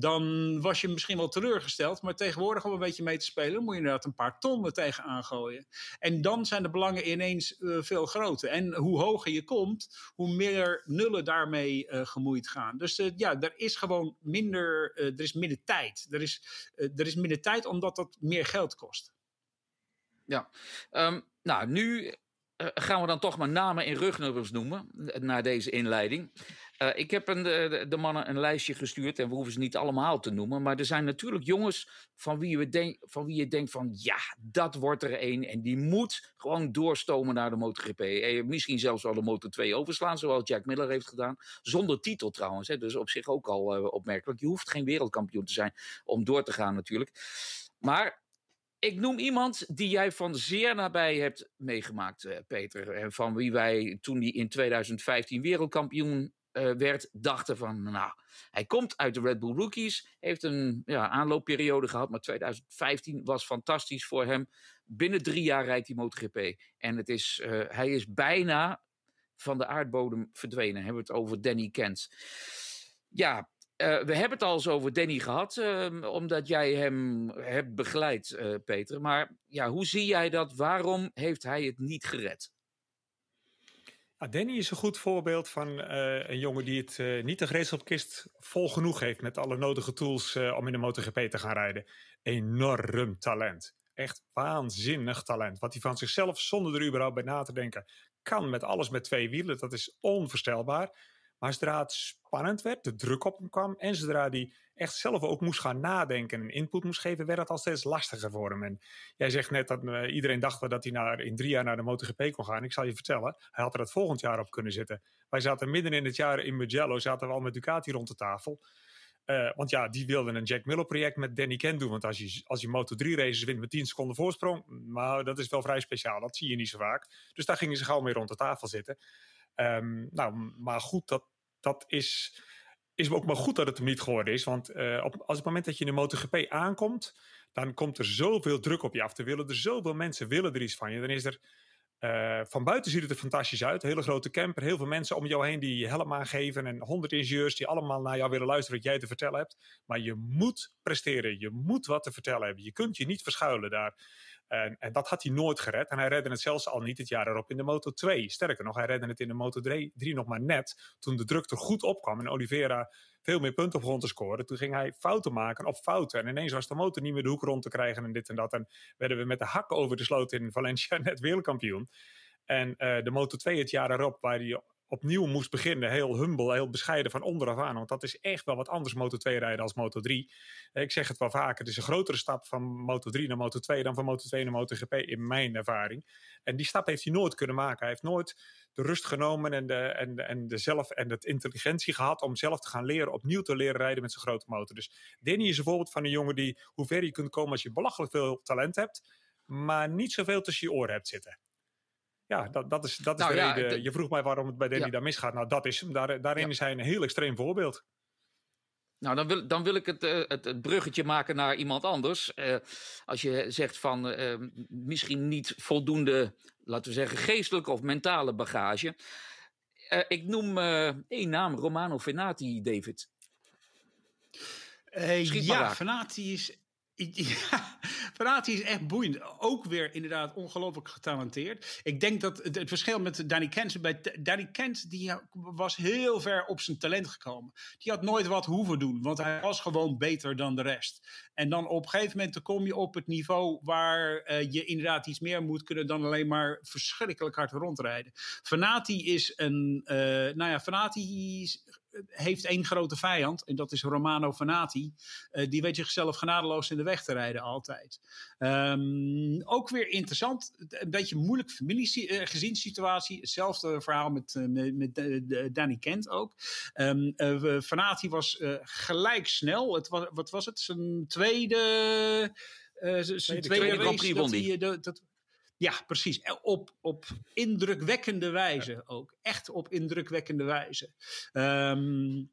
dan was je misschien wel teleurgesteld. Maar tegenwoordig om een beetje mee te spelen, moet je inderdaad een paar tonnen tegen aangooien. En dan zijn de belangen ineens uh, veel groter. En hoe hoger je komt, hoe meer nullen daarmee uh, gemoeid gaan. Dus uh, ja, er is gewoon minder, er is minder tijd. Er is, er is minder tijd omdat dat meer geld kost. Ja, um, nou nu gaan we dan toch maar namen en rugnummers noemen na deze inleiding. Uh, ik heb een, de, de, mannen een lijstje gestuurd en we hoeven ze niet allemaal te noemen. Maar er zijn natuurlijk jongens van wie, van wie je denkt van ja, dat wordt er één. En die moet gewoon doorstomen naar de MotoGP. En misschien zelfs wel de Moto2 overslaan, zoals Jack Miller heeft gedaan. Zonder titel trouwens, hè, dus op zich ook al uh, opmerkelijk. Je hoeft geen wereldkampioen te zijn om door te gaan natuurlijk. Maar ik noem iemand die jij van zeer nabij hebt meegemaakt, uh, Peter. En van wie wij toen hij in 2015 wereldkampioen uh, werd, dachten van, nou, hij komt uit de Red Bull Rookies, heeft een ja, aanloopperiode gehad, maar 2015 was fantastisch voor hem. Binnen drie jaar rijdt hij MotoGP. En het is, uh, hij is bijna van de aardbodem verdwenen. Hebben we het over Danny Kent. Ja, uh, we hebben het al eens over Danny gehad, uh, omdat jij hem hebt begeleid, Peter. Maar ja, hoe zie jij dat? Waarom heeft hij het niet gered? Danny is een goed voorbeeld van uh, een jongen die het uh, niet de gereedschapkist vol genoeg heeft met alle nodige tools uh, om in de MotoGP te gaan rijden. Enorm talent. Echt waanzinnig talent. Wat hij van zichzelf, zonder er überhaupt bij na te denken, kan met alles met twee wielen. Dat is onvoorstelbaar. Maar zodra het spannend werd, de druk op hem kwam en zodra hij echt zelf ook moest gaan nadenken en input moest geven, werd het al steeds lastiger voor hem. En jij zegt net dat uh, iedereen dacht dat hij naar, in drie jaar naar de MotoGP kon gaan. Ik zal je vertellen, hij had er het volgend jaar op kunnen zitten. Wij zaten midden in het jaar in Mugello, zaten we al met Ducati rond de tafel. Uh, want ja, die wilden een Jack Miller project met Danny Kent doen. Want als je, als je Moto3 races wint met 10 seconden voorsprong, maar dat is wel vrij speciaal. Dat zie je niet zo vaak. Dus daar gingen ze gauw mee rond de tafel zitten. Um, nou, maar goed, dat, dat is, is ook maar goed dat het hem niet geworden is. Want uh, op, als het moment dat je in de MotoGP aankomt, dan komt er zoveel druk op je af. Er willen er zoveel mensen willen er iets van je. Dan is er uh, van buiten ziet het er fantastisch uit. Hele grote camper, heel veel mensen om jou heen die je helm aangeven. En honderd ingenieurs die allemaal naar jou willen luisteren wat jij te vertellen hebt. Maar je moet presteren. Je moet wat te vertellen hebben. Je kunt je niet verschuilen daar. En, en, dat had hij nooit gered. En hij redde het zelfs al niet het jaar erop in de Moto 2. Sterker nog, hij redde het in de Moto 3, 3 nog maar net. Toen de druk er goed opkwam en Oliveira veel meer punten begon te scoren. Toen ging hij fouten maken op fouten. En ineens was de motor niet meer de hoek rond te krijgen en dit en dat. En werden we met de hak over de sloot in Valencia net wereldkampioen. En uh, de Moto 2 het jaar erop, waar hij opnieuw moest beginnen. Heel humble, heel bescheiden van onderaf aan. Want dat is echt wel wat anders Moto 2 rijden als Moto 3. Ik zeg het wel vaker, het is een grotere stap van Moto 3 naar Moto 2 dan van Moto 2 naar MotoGP in mijn ervaring. En die stap heeft hij nooit kunnen maken. Hij heeft nooit de rust genomen en de, en, en de zelf en de intelligentie gehad om zelf te gaan leren, opnieuw te leren rijden met zijn grote motor. Dus Danny is een voorbeeld van een jongen die hoe ver je kunt komen als je belachelijk veel talent hebt, maar niet zoveel tussen je oren hebt zitten ja, dat, dat is, dat is nou de reden. je vroeg mij waarom het bij Danny ja. daar misgaat. Nou, dat is hem. Daar, daarin is hij een heel extreem voorbeeld. Nou, dan wil, dan wil ik het, uh, het, het, bruggetje maken naar iemand anders. Uh, als je zegt van uh, misschien niet voldoende, laten we zeggen, geestelijke of mentale bagage. ik noem één naam, Romano Fenati, David. ja, Fenati is ja, is echt boeiend. Ook weer inderdaad ongelooflijk getalenteerd. Ik denk dat het, het verschil met Danny Kent... Bij Danny Kent die was heel ver op zijn talent gekomen. Die had nooit wat hoeven doen, want hij was gewoon beter dan de rest. En dan op een gegeven moment kom je op het niveau... waar uh, je inderdaad iets meer moet kunnen... dan alleen maar verschrikkelijk hard rondrijden. Fanati is een... Uh, nou ja, Fanati heeft één grote vijand en dat is Romano Fanati. Uh, die weet zichzelf genadeloos in de weg te rijden altijd. Um, ook weer interessant, een beetje moeilijk familiegezinssituatie. Uh, Hetzelfde verhaal met, uh, met, met Danny Kent ook. Um, Fanati was gelijk snel. Het was, wat was het? Zijn tweede... zijn tweede, dat hij, dat, ja, precies. Op, op indrukwekkende wijze ook. Echt op indrukwekkende wijze. Um,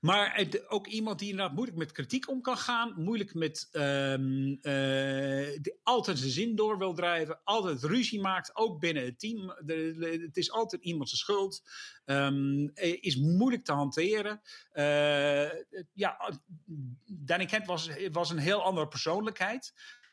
maar het, ook iemand die inderdaad moeilijk met kritiek om kan gaan. Moeilijk met um, uh, altijd zijn zin door wil drijven. Altijd ruzie maakt, ook binnen het team. De, de, het is altijd iemand zijn schuld. Um, is moeilijk te hanteren. Uh, ja, Danny Kent was, was een heel andere persoonlijkheid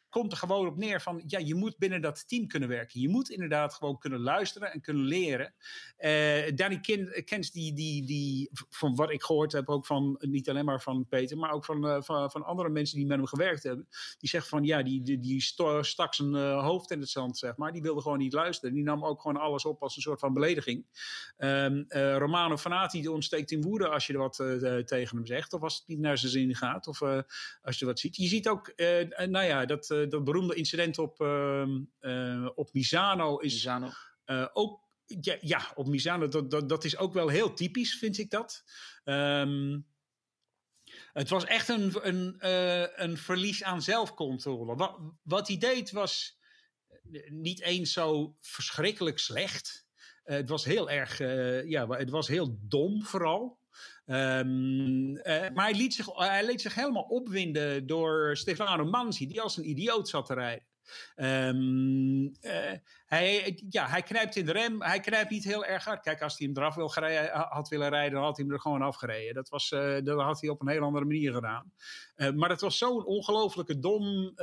komt er gewoon op neer van, ja, je moet binnen dat team kunnen werken. Je moet inderdaad gewoon kunnen luisteren en kunnen leren. Uh, Danny Kens, die, die, die, van wat ik gehoord heb, ook van, niet alleen maar van Peter, maar ook van, uh, van, van andere mensen die met hem gewerkt hebben, die zegt van, ja, die, die, die stak zijn hoofd in het zand, zeg maar. Die wilde gewoon niet luisteren. Die nam ook gewoon alles op als een soort van belediging. Um, Romano Fanati ontsteekt in woede als je er wat tegen hem zegt, of als het niet naar zijn zin gaat, of als je wat ziet. Je ziet ook, nou ja, dat dat beroemde incident op, uh, op Misano is Misano. Uh, ook. Ja, ja, op Misano, dat, dat, dat is ook wel heel typisch, vind ik dat. Um, het was echt een, een, uh, een verlies aan zelfcontrole. Wat, wat hij deed was niet eens zo verschrikkelijk slecht. het was heel erg, ja, het was heel dom vooral. Um, uh, maar hij liet, zich, hij liet zich helemaal opwinden door Stefano Manzi, die als een idioot zat te rijden. Um, uh, hij, ja, hij knijpt in de rem. Hij knijpt niet heel erg hard. Kijk, als hij hem eraf wil gereden, had willen rijden, dan had hij hem er gewoon afgereden. Dat, was, uh, dat had hij op een heel andere manier gedaan. maar het was zo'n ongelofelijke dom.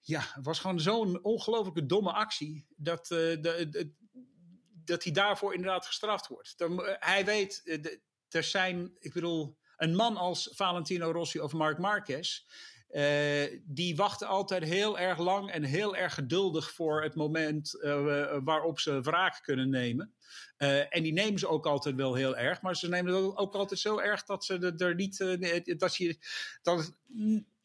ja, het was gewoon zo'n ongelofelijke domme actie. Dat, de, dat hij daarvoor inderdaad gestraft wordt. Uh, hij weet, uh, er zijn, ik bedoel, een man als Valentino Rossi of Mark Marquez. Uh, die wachten altijd heel erg lang en heel erg geduldig voor het moment waarop ze wraak kunnen nemen. en die nemen ze ook altijd wel heel erg, maar ze nemen het ook altijd zo erg dat ze er niet. dat je. Dat,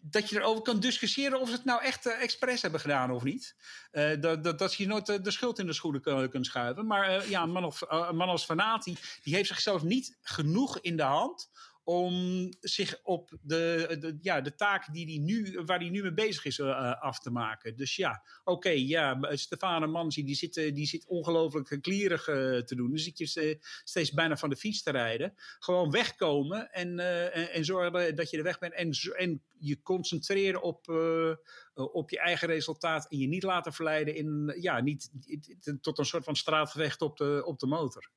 dat je erover kan discussiëren of ze het nou echt uh, expres hebben gedaan of niet. Uh, dat, dat, dat je nooit uh, de schuld in de schoenen kunt schuiven. Maar ja, een man, of, een man als Fanati, die heeft zichzelf niet genoeg in de hand om zich op de, ja, de taak die die nu, waar hij nu mee bezig is uh, af te maken. Dus ja, oké, okay, ja, Stefano Manzi die zit, die zit ongelooflijk klierig te doen. Dan zit je steeds bijna van de fiets te rijden. Gewoon wegkomen en, en, en, zorgen dat je er weg bent. En, en je concentreren op, op je eigen resultaat en je niet laten verleiden in, ja, niet, tot een soort van straatgevecht op de, op de motor.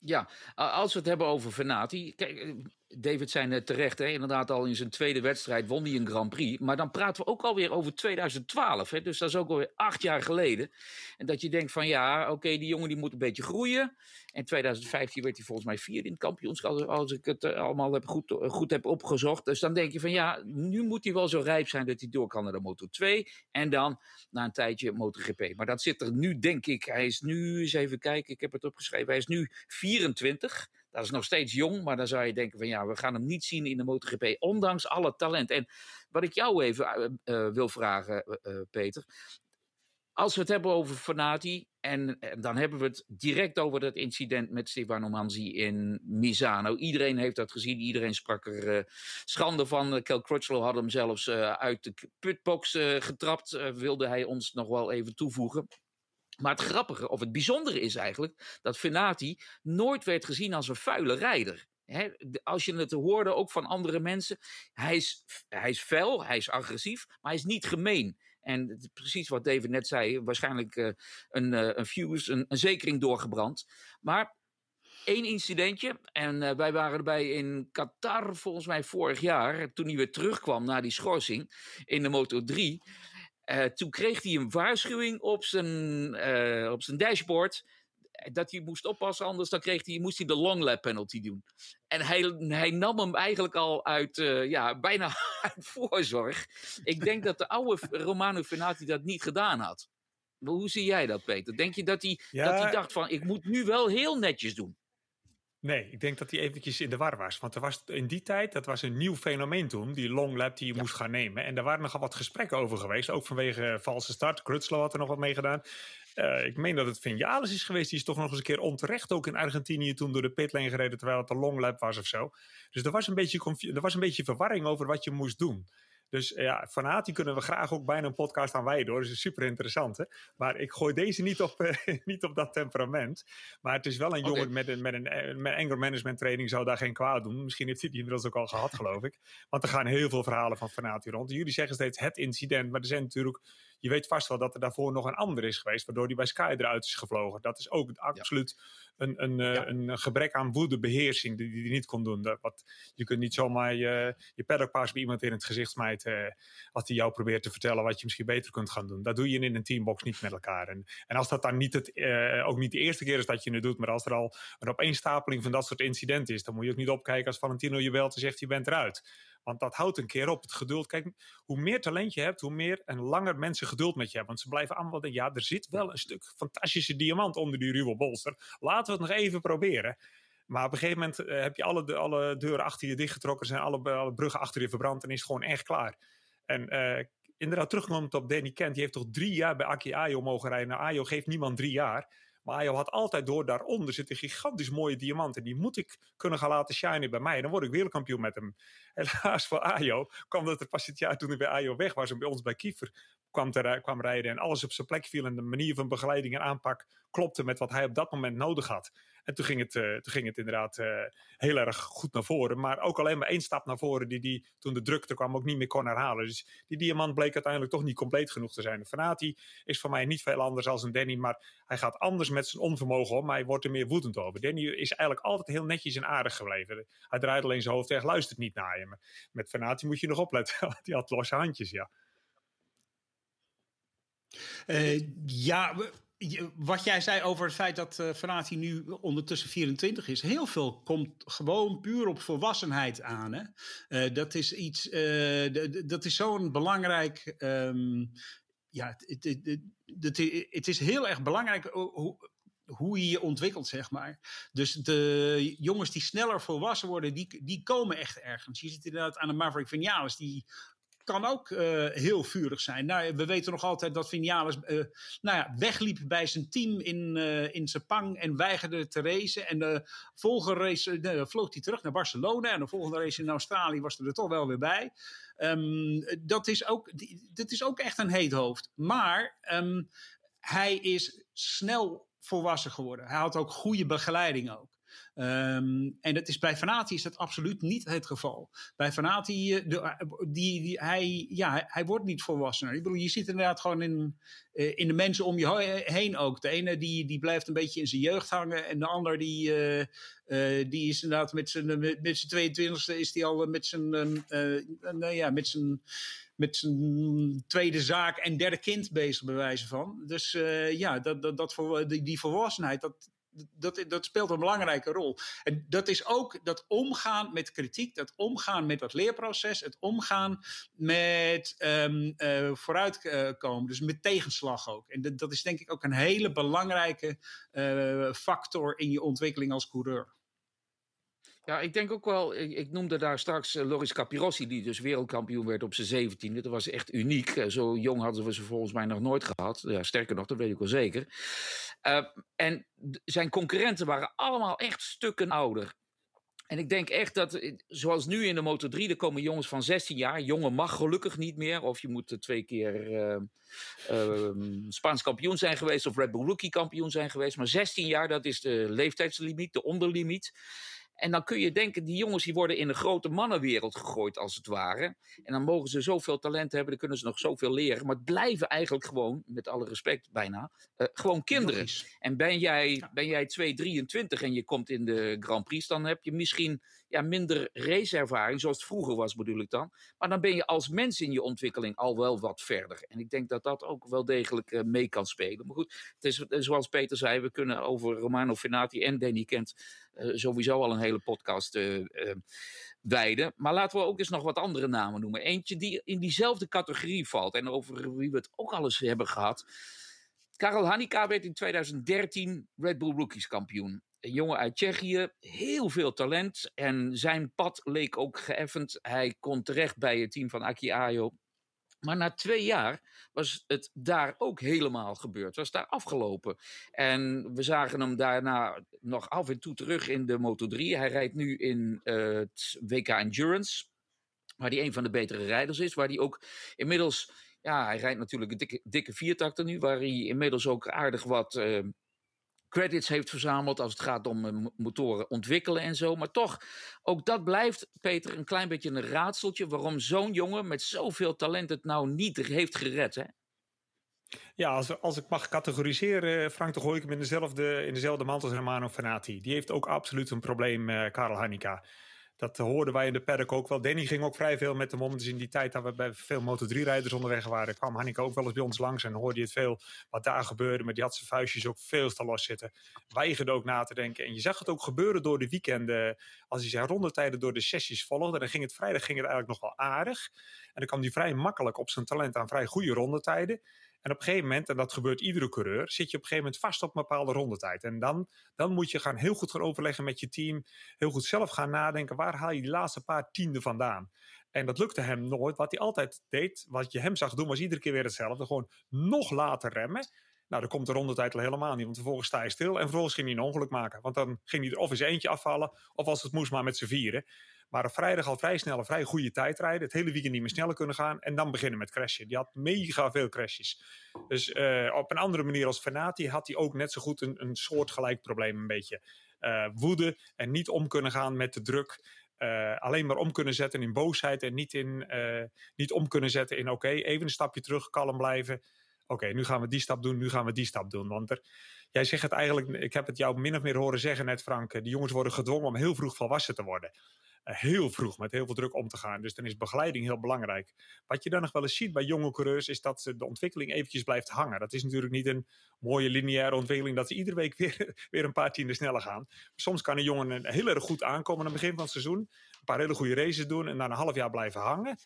Ja, als we het hebben over Fenati. Kijk, eh, David zei terecht, hè, inderdaad al in zijn tweede wedstrijd won hij een Grand Prix. Maar dan praten we ook alweer over 2012. Hè, dus dat is ook alweer acht jaar geleden. En dat je denkt van ja, oké, die jongen die moet een beetje groeien. En 2015 werd hij volgens mij vierde in het kampioenschap. Als ik het eh, allemaal heb goed, goed heb opgezocht. Dus dan denk je van ja, nu moet hij wel zo rijp zijn dat hij door kan naar de Moto 2. En dan na een tijdje MotoGP. Maar dat zit er nu, denk ik. Hij is nu, eens even kijken, ik heb het opgeschreven. Hij is nu 24. Dat is nog steeds jong, maar dan zou je denken van ja, we gaan hem niet zien in de MotoGP, ondanks alle talent. En wat ik jou even uh, wil vragen, Peter. Als we het hebben over Fanati, en, en, dan hebben we het direct over dat incident met Stefano Manzi in Misano. Iedereen heeft dat gezien, iedereen sprak er uh, schande van. Kel Crutchlow had hem zelfs uit de putbox getrapt, wilde hij ons nog wel even toevoegen. Maar het grappige, of het bijzondere is eigenlijk, dat Fenati nooit werd gezien als een vuile rijder. als je het hoorde ook van andere mensen, hij is, hij is fel, hij is agressief, maar hij is niet gemeen. En precies wat David net zei, waarschijnlijk uh, een, uh, een fuse, een, een, zekering doorgebrand. Maar één incidentje, en uh, wij waren erbij in Qatar volgens mij vorig jaar, toen hij weer terugkwam na die schorsing in de Moto 3. Uh, toen kreeg hij een waarschuwing op zijn, uh, op zijn dashboard. Dat hij moest oppassen, anders dan kreeg hij, moest hij de long lap penalty doen. En hij, hij nam hem eigenlijk al uit, uh, ja, bijna uit voorzorg. Ik denk dat de oude Romano Fenati dat niet gedaan had. Maar hoe zie jij dat, Peter? Denk je dat hij, ja, dat hij dacht van, ik moet nu wel heel netjes doen? Nee, ik denk dat hij eventjes in de war was. Want er was in die tijd, dat was een nieuw fenomeen toen, die long lap die je moest gaan nemen. En daar waren nogal wat gesprekken over geweest, ook vanwege valse start. Krutslow had er nog wat mee gedaan. Uh, ik meen dat het Vinales is geweest, die is toch nog eens een keer onterecht ook in Argentinië toen door de pitlane gereden, terwijl het een long lap was of zo. Dus er was een beetje, er was een beetje verwarring over wat je moest doen. Dus ja, Fanati kunnen we graag ook bijna een podcast aan wijden hoor. Dat is super interessant. Hè? Maar ik gooi deze niet op, uh, niet op dat temperament. Maar het is wel een jongen met een, met een eh, met anger management training zou daar geen kwaad doen. Misschien heeft hij die inmiddels ook al gehad, geloof ik. Want er gaan heel veel verhalen van Fanati rond. Jullie zeggen steeds het incident, maar er zijn natuurlijk je weet vast wel dat er daarvoor nog een ander is geweest, waardoor die bij Sky eruit is gevlogen. Dat is ook absoluut een, een, eh, een gebrek aan woedebeheersing die hij niet kon doen. Dat, wat, je kunt niet zomaar je, je paddockpaas bij iemand in het gezicht smijten uh, als hij jou probeert te vertellen wat je misschien beter kunt gaan doen. Dat doe je in een teambox niet met elkaar. En, en als dat dan niet het, uh, ook niet de eerste keer is dat je het doet, maar als er al een opeenstapeling van dat soort incidenten is, dan moet je ook niet opkijken als Valentino je belt en zegt je bent eruit. Want dat houdt een keer op. Het geduld. Kijk, hoe meer talent je hebt, hoe meer en langer mensen geduld met je hebben. Want ze blijven allemaal denken, ja, er zit wel een stuk fantastische diamant onder die ruwe bolster. Laten we het nog even proberen. Maar op een gegeven moment uh, heb je alle, alle deuren achter je dichtgetrokken, zijn alle, alle bruggen achter je verbrand en is het gewoon echt klaar. En uh, inderdaad, terugkomend op Danny Kent, die heeft toch drie jaar bij Aki Ayo mogen rijden. Nou, Ayo geeft niemand drie jaar. Maar Ayo had altijd door, daaronder zit een gigantisch mooie diamant. En die moet ik kunnen gaan laten shinen bij mij. Dan word ik wereldkampioen met hem. Helaas voor Ayo kwam dat er pas het jaar toen hij bij Ayo weg was. En bij ons bij Kiefer kwam, te, kwam rijden. En alles op zijn plek viel. En de manier van begeleiding en aanpak klopte met wat hij op dat moment nodig had. En toen ging het, uh, toen ging het inderdaad uh, heel erg goed naar voren. Maar ook alleen maar één stap naar voren die, die toen de drukte kwam ook niet meer kon herhalen. Dus die diamant bleek uiteindelijk toch niet compleet genoeg te zijn. Fanati is voor mij niet veel anders dan een Danny. Maar hij gaat anders met zijn onvermogen om. Maar hij wordt er meer woedend over. Danny is eigenlijk altijd heel netjes en aardig gebleven. Hij draait alleen zijn hoofd weg, luistert niet naar je. Maar met Fanati moet je nog opletten. die had losse handjes, ja. Uh, ja, wat jij zei over het feit dat uh, Fanati nu ondertussen 24 is. Heel veel komt gewoon puur op volwassenheid aan. Hè? Uh, dat is iets, uh, dat is zo'n belangrijk. Um, ja, het, is heel erg belangrijk hoe, hoe je je ontwikkelt, zeg maar. Dus de jongens die sneller volwassen worden, die, die komen echt ergens. Je ziet inderdaad aan de Maverick Vinales, die kan ook uh, heel vurig zijn. Nou, we weten nog altijd dat Vinales uh, nou ja, wegliep bij zijn team in, uh, in Sepang en weigerde te racen. En de volgende race vloog hij terug naar Barcelona. En de volgende race in Australië was er, er toch wel weer bij. Um, dat, is ook, dat is ook echt een heet hoofd. Maar um, hij is snel volwassen geworden. Hij had ook goede begeleiding ook. Ehm, en dat is, bij Fanati is dat absoluut niet het geval. Bij Fanati, uh, de, die, die, hij, ja, hij wordt niet volwassener. Ik bedoel, je ziet inderdaad gewoon in, in de mensen om je heen ook. De ene die, die blijft een beetje in zijn jeugd hangen en de ander die, die is inderdaad met zijn, met zijn 22e is die al met zijn, nou ja, met zijn met zijn tweede zaak en derde kind bezig, bij wijze van. Dus ja, dat, dat, dat, die, die volwassenheid, dat, dat, dat speelt een belangrijke rol. En dat is ook dat omgaan met kritiek, dat omgaan met dat leerproces, het omgaan met um, uh, vooruitkomen, dus met tegenslag ook. En dat, dat is denk ik ook een hele belangrijke uh, factor in je ontwikkeling als coureur. Ja, ik denk ook wel, ik, noemde daar straks uh, Loris Capirossi, die dus wereldkampioen werd op zijn zeventiende. Dat was echt uniek. Uh, zo jong hadden we ze volgens mij nog nooit gehad. Ja, sterker nog, dat weet ik wel zeker. Uh, en zijn concurrenten waren allemaal echt stukken ouder. En ik denk echt dat, zoals nu in de Moto 3, er komen jongens van 16 jaar. Jongen mag gelukkig niet meer. Of je moet twee keer uh, Spaans kampioen zijn geweest of Red Bull Rookie kampioen zijn geweest. Maar 16 jaar, dat is de leeftijdslimiet, de onderlimiet. En dan kun je denken, die jongens die worden in een grote mannenwereld gegooid, als het ware. En dan mogen ze zoveel talent hebben, dan kunnen ze nog zoveel leren. Maar het blijven eigenlijk gewoon, met alle respect bijna, uh, gewoon kinderen. En ben jij, ben jij 2,23 en je komt in de Grand Prix, dan heb je misschien ja, minder raceervaring, zoals het vroeger was bedoel ik dan. Maar dan ben je als mens in je ontwikkeling al wel wat verder. En ik denk dat dat ook wel degelijk uh, mee kan spelen. Maar goed, het is, zoals Peter zei, we kunnen over Romano Fenati en Danny Kent uh, sowieso al een hele podcast wijden. Maar laten we ook eens nog wat andere namen noemen. Eentje die in diezelfde categorie valt en over wie we het ook al eens hebben gehad. Karel Hanika werd in 2013 Red Bull Rookies kampioen. Een jongen uit Tsjechië, heel veel talent. En zijn pad leek ook geëffend. Hij kon terecht bij het team van Aki. Maar na twee jaar was het daar ook helemaal gebeurd. Was daar afgelopen. En we zagen hem daarna nog af en toe terug in de Moto 3. Hij rijdt nu in uh, het WK Endurance. Waar hij een van de betere rijders is. Waar hij ook inmiddels. Ja, hij rijdt natuurlijk een dikke, dikke viertakter nu. Waar hij inmiddels ook aardig wat. Uh, credits heeft verzameld als het gaat om uh, motoren ontwikkelen en zo. Maar toch, ook dat blijft, Peter, een klein beetje een raadseltje. Waarom zo'n jongen met zoveel talent het nou niet heeft gered, hè? Ja, als, als ik mag categoriseren, Frank, dan gooi ik hem in dezelfde, in dezelfde mand als Romano Fenati. Die heeft ook absoluut een probleem, uh, Karel Hanika. Dat hoorden wij in de paddock ook wel. Danny ging ook vrij veel met de om. Dus in die tijd dat we bij veel Moto3-rijders onderweg waren, kwam Hannika ook wel eens bij ons langs en hoorde je het veel wat daar gebeurde. Maar die had zijn vuistjes ook veel te los zitten. Weigerde ook na te denken. En je zag het ook gebeuren door de weekenden. Als hij zijn rondetijden door de sessies volgde, dan ging het vrijdag ging het eigenlijk nog wel aardig. En dan kwam hij vrij makkelijk op zijn talent aan vrij goede rondetijden. En op een gegeven moment, en dat gebeurt iedere coureur, zit je op een gegeven moment vast op een bepaalde rondetijd. En dan, dan moet je gaan heel goed gaan overleggen met je team. Heel goed zelf gaan nadenken, waar haal je die laatste paar tienden vandaan? En dat lukte hem nooit. Wat hij altijd deed, wat je hem zag doen, was iedere keer weer hetzelfde. Gewoon nog later remmen. Nou, dan komt de rondetijd al helemaal niet, want vervolgens sta je stil. En vervolgens ging hij een ongeluk maken. Want dan ging hij er of eens eentje afvallen, of als het moest maar met z'n vieren. Maar op vrijdag al vrij snel een vrij goede tijd rijden. Het hele weekend niet meer sneller kunnen gaan. En dan beginnen met crashen. Die had mega veel crashes. Dus uh, op een andere manier als Fenati had hij ook net zo goed een, een soortgelijk probleem. Een beetje uh, woede en niet om kunnen gaan met de druk. Uh, alleen maar om kunnen zetten in boosheid en niet, in, niet om kunnen zetten in oké, even een stapje terug, kalm blijven. Oké, nu gaan we die stap doen, nu gaan we die stap doen. Want er, jij zegt het eigenlijk, ik heb het jou min of meer horen zeggen net Frank, die jongens worden gedwongen om heel vroeg volwassen te worden heel vroeg met heel veel druk om te gaan. Dus dan is begeleiding heel belangrijk. Wat je dan nog wel eens ziet bij jonge coureurs is dat de ontwikkeling eventjes blijft hangen. Dat is natuurlijk niet een mooie lineaire ontwikkeling dat ze iedere week weer, weer een paar tienden sneller gaan. Soms kan een jongen heel erg goed aankomen aan het begin van het seizoen. Een paar hele goede races doen en na een half jaar blijven hangen.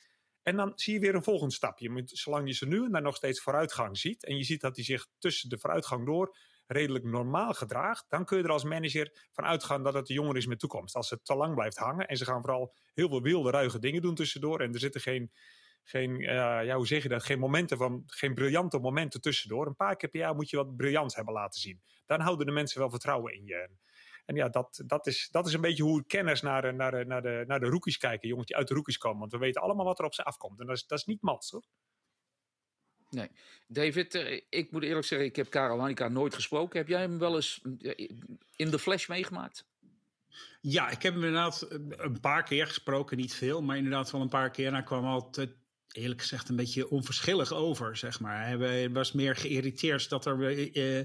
En dan zie je weer een volgend stapje. Zolang je ze nu en dan nog steeds vooruitgang ziet. En je ziet dat hij zich tussen de vooruitgang door redelijk normaal gedraagt, dan kun je er als manager van uitgaan dat het de jongen is met toekomst. Als het te lang blijft hangen en ze gaan vooral heel veel wilde, ruige dingen doen tussendoor en er zitten geen, geen uh, ja, hoe zeg je dat, geen momenten van, geen briljante momenten tussendoor. Een paar keer per jaar moet je wat briljants hebben laten zien. Dan houden de mensen wel vertrouwen in je. En ja, dat, dat, is, dat is een beetje hoe kenners naar, naar, naar, de, naar de rookies kijken. Jongens die uit de rookies komen. Want we weten allemaal wat er op ze afkomt. En dat is, dat is niet mats hoor. Nee. David, eh, ik moet eerlijk zeggen, ik heb Karel Hanika nooit gesproken. Heb jij hem wel eens eh, in de flash meegemaakt? Ja, ik heb hem inderdaad een paar keer gesproken, niet veel, maar inderdaad wel een paar keer. En hij kwam altijd eerlijk gezegd een beetje onverschillig over, zeg maar. Hij was meer geïrriteerd dat er, eh,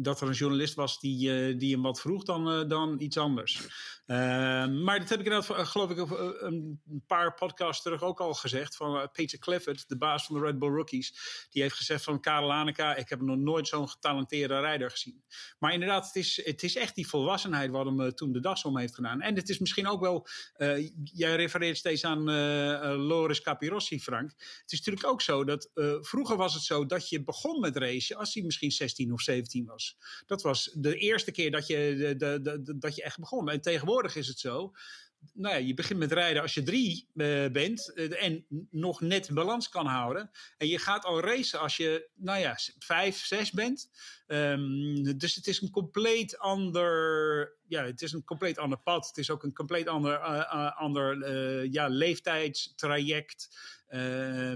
dat er een journalist was die, eh, die hem wat vroeg dan, uh, dan iets anders. Ehm, maar dat heb ik inderdaad, geloof ik, een paar podcasts terug ook al gezegd. Van Peter Clifford, de baas van de Red Bull Rookies. Die heeft gezegd van Karel Aneka, ik heb nog nooit zo'n getalenteerde rijder gezien. Maar inderdaad, het is, het is echt die volwassenheid wat hem toen de das om heeft gedaan. En het is misschien ook wel, jij refereert steeds aan Loris Capirossi, Frank. Het is natuurlijk ook zo dat uh, vroeger was het zo dat je begon met racen als hij misschien 16 of 17 Dat was de eerste keer dat je, de, de, dat je echt begon. En tegenwoordig is het zo nou ja, je begint met rijden als je drie uh, bent uh, en nog net balans kan houden. En je gaat al racen als je, nou ja, vijf, zes bent. Um, dus het is een compleet ander, ja, het is een compleet ander pad. Het is ook een compleet ander, uh, ander ja, leeftijdstraject. Uh,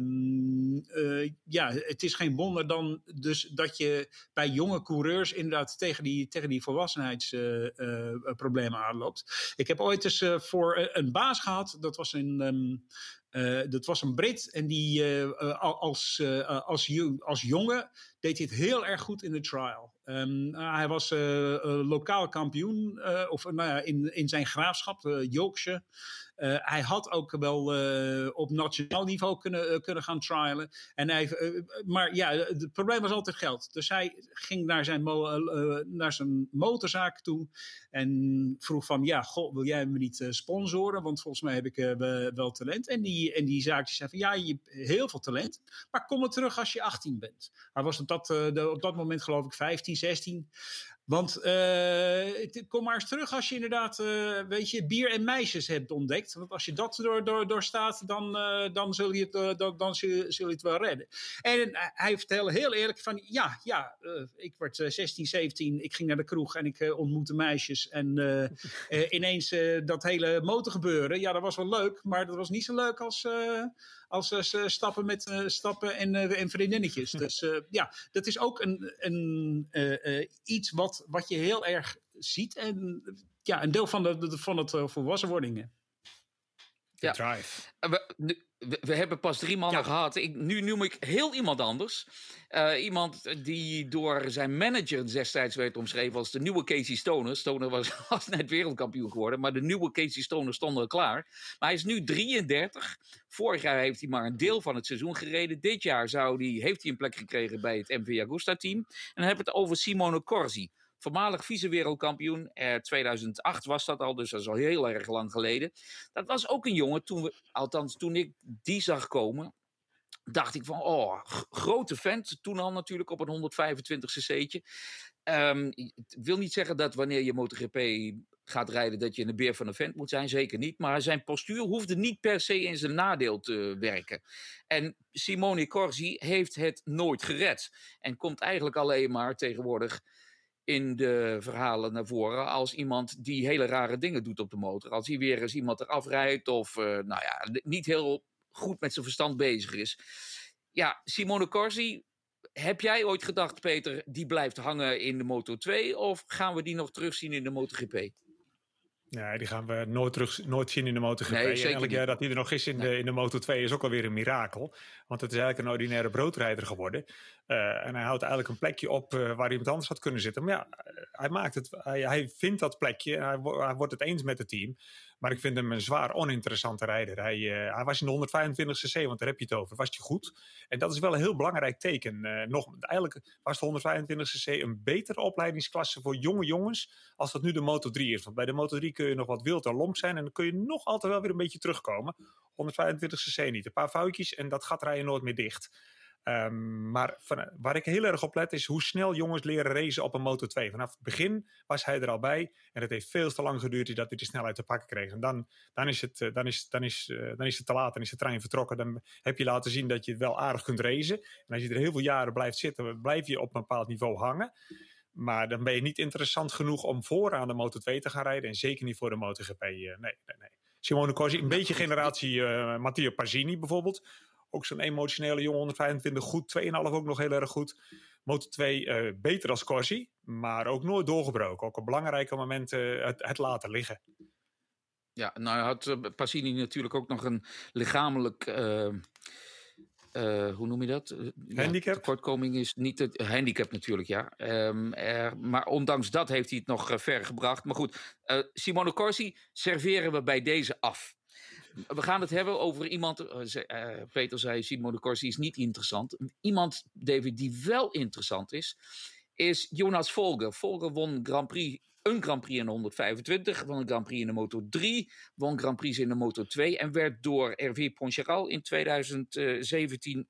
ja, het is geen wonder dan dus dat je bij jonge coureurs inderdaad tegen die, tegen die volwassenheidsproblemen aanloopt. Ik heb ooit eens voor een baas gehad, dat was. Um, uh, dat was een Brit en die uh, als, uh, als, als jongen deed hij het heel erg goed in de trial. Um, hij was lokaal kampioen of, nou ja, in, in zijn graafschap, Yorkshire. Uh, hij had ook wel uh, op nationaal niveau kunnen, uh, kunnen gaan trialen. En hij, maar ja, het probleem was altijd geld. Dus hij ging naar zijn, naar zijn motorzaak toe en vroeg van, ja, goh, wil jij me niet sponsoren? Want volgens mij heb ik wel talent. En die, en die zaak die zei van, ja, je hebt heel veel talent, maar kom maar terug als je 18 bent. Hij was op dat, op dat moment geloof ik 15, 16. Want uh, kom maar eens terug als je inderdaad, uh, weet je, bier en meisjes hebt ontdekt. Want als je dat door, door, doorstaat, dan, uh, dan, zul je het, dan, dan zul, je het wel redden. En hij vertelde heel eerlijk van, ja, ja ik werd 16, 17, ik ging naar de kroeg en ik ontmoette meisjes. En ineens dat hele motorgebeuren, ja, dat was wel leuk, maar dat was niet zo leuk als als ze stappen met uh, stappen en, uh, en vriendinnetjes. Dus uh, ja, dat is ook een, een, iets wat, wat je heel erg ziet. En ja, een deel van, de, van het volwassen wordingen. Ja. Drive. We, we, hebben pas drie mannen ja. gehad. Ik, nu noem ik heel iemand anders. Uh, iemand die door zijn manager destijds werd omschreven als de nieuwe Casey Stoner. Stoner was, was net wereldkampioen geworden, maar de nieuwe Casey Stoner stond al klaar. Maar hij is nu 33. Vorig jaar heeft hij maar een deel van het seizoen gereden. Dit jaar zou heeft hij een plek gekregen bij het MV Agusta team. En dan hebben we het over Simone Corsi voormalig vice-wereldkampioen. Eh, 2008 was dat al, dus dat is al heel erg lang geleden. Dat was ook een jongen, toen we, althans toen ik die zag komen, dacht ik van, oh, grote vent. Toen al natuurlijk op een 125 cc'tje. Um, ik wil niet zeggen dat wanneer je MotoGP gaat rijden dat je een beer van een vent moet zijn, zeker niet. Maar zijn postuur hoefde niet per se in zijn nadeel te werken. En Simone Corsi heeft het nooit gered. En komt eigenlijk alleen maar tegenwoordig in de verhalen naar voren als iemand die hele rare dingen doet op de motor. Als hij weer eens iemand eraf rijdt of uh, nou ja, niet heel goed met zijn verstand bezig is. Ja, Simone Corsi, heb jij ooit gedacht, Peter, die blijft hangen in de Moto 2 of gaan we die nog terugzien in de MotoGP? Nee, die gaan we nooit, terug, nooit zien in de. Nee, en elk jaar dat hij er nog is in, nee. de, in de Moto 2 is ook alweer een mirakel. Want het is eigenlijk een ordinaire broodrijder geworden. Uh, en hij houdt eigenlijk een plekje op uh, waar iemand anders had kunnen zitten. Maar ja, hij, maakt het, hij, hij vindt dat plekje. Hij, hij, wordt het eens met het team. Maar ik vind hem een zwaar oninteressante rijder. Hij, uh, hij was in de 125 cc, want daar heb je het over. Was hij goed? En dat is wel een heel belangrijk teken. nog, eigenlijk was de 125 cc een betere opleidingsklasse voor jonge jongens. als dat nu de Moto 3 is. Want bij de Moto 3 kun je nog wat wild en lomp zijn. En dan kun je nog altijd wel weer een beetje terugkomen. 125 cc niet. Een paar foutjes en dat gat rijden nooit meer dicht. Um, maar van, waar ik heel erg op let is hoe snel jongens leren racen op een Moto 2. Vanaf het begin was hij er al bij. En het heeft veel te lang geduurd dat hij de snelheid te pakken kreeg. En dan, dan, is, het, dan, is, dan, is, uh, dan is het te laat. Dan is de trein vertrokken. Dan heb je laten zien dat je wel aardig kunt racen. En als je er heel veel jaren blijft zitten, blijf je op een bepaald niveau hangen. Maar dan ben je niet interessant genoeg om vooraan de Moto 2 te gaan rijden. En zeker niet voor de MotoGP. Nee, nee, nee. Simone Corsi, een beetje generatie uh, Matteo Pazzini bijvoorbeeld ook zo'n emotionele jongen, 125 goed, 2,5 ook nog heel erg goed. Moto 2 uh, beter als Corsi, maar ook nooit doorgebroken. Ook op belangrijke momenten het, het laten liggen. Ja, nou had uh, Passini natuurlijk ook nog een lichamelijk. Uh, uh, hoe noem je dat? handicap. Ja, tekortkoming is niet het handicap natuurlijk, ja. Um, er, maar ondanks dat heeft hij het nog ver gebracht. Maar goed, Simone Corsi serveren we bij deze af. We gaan het hebben over iemand. Uh, Peter zei: Simone Corsi is niet interessant. Iemand, David, die wel interessant is, is Jonas Volger. Volger won Grand Prix een Grand Prix in de 125, won een Grand Prix in de Moto 3, won Grand Prix in de Moto 2 en werd door RV Poncharal in 2017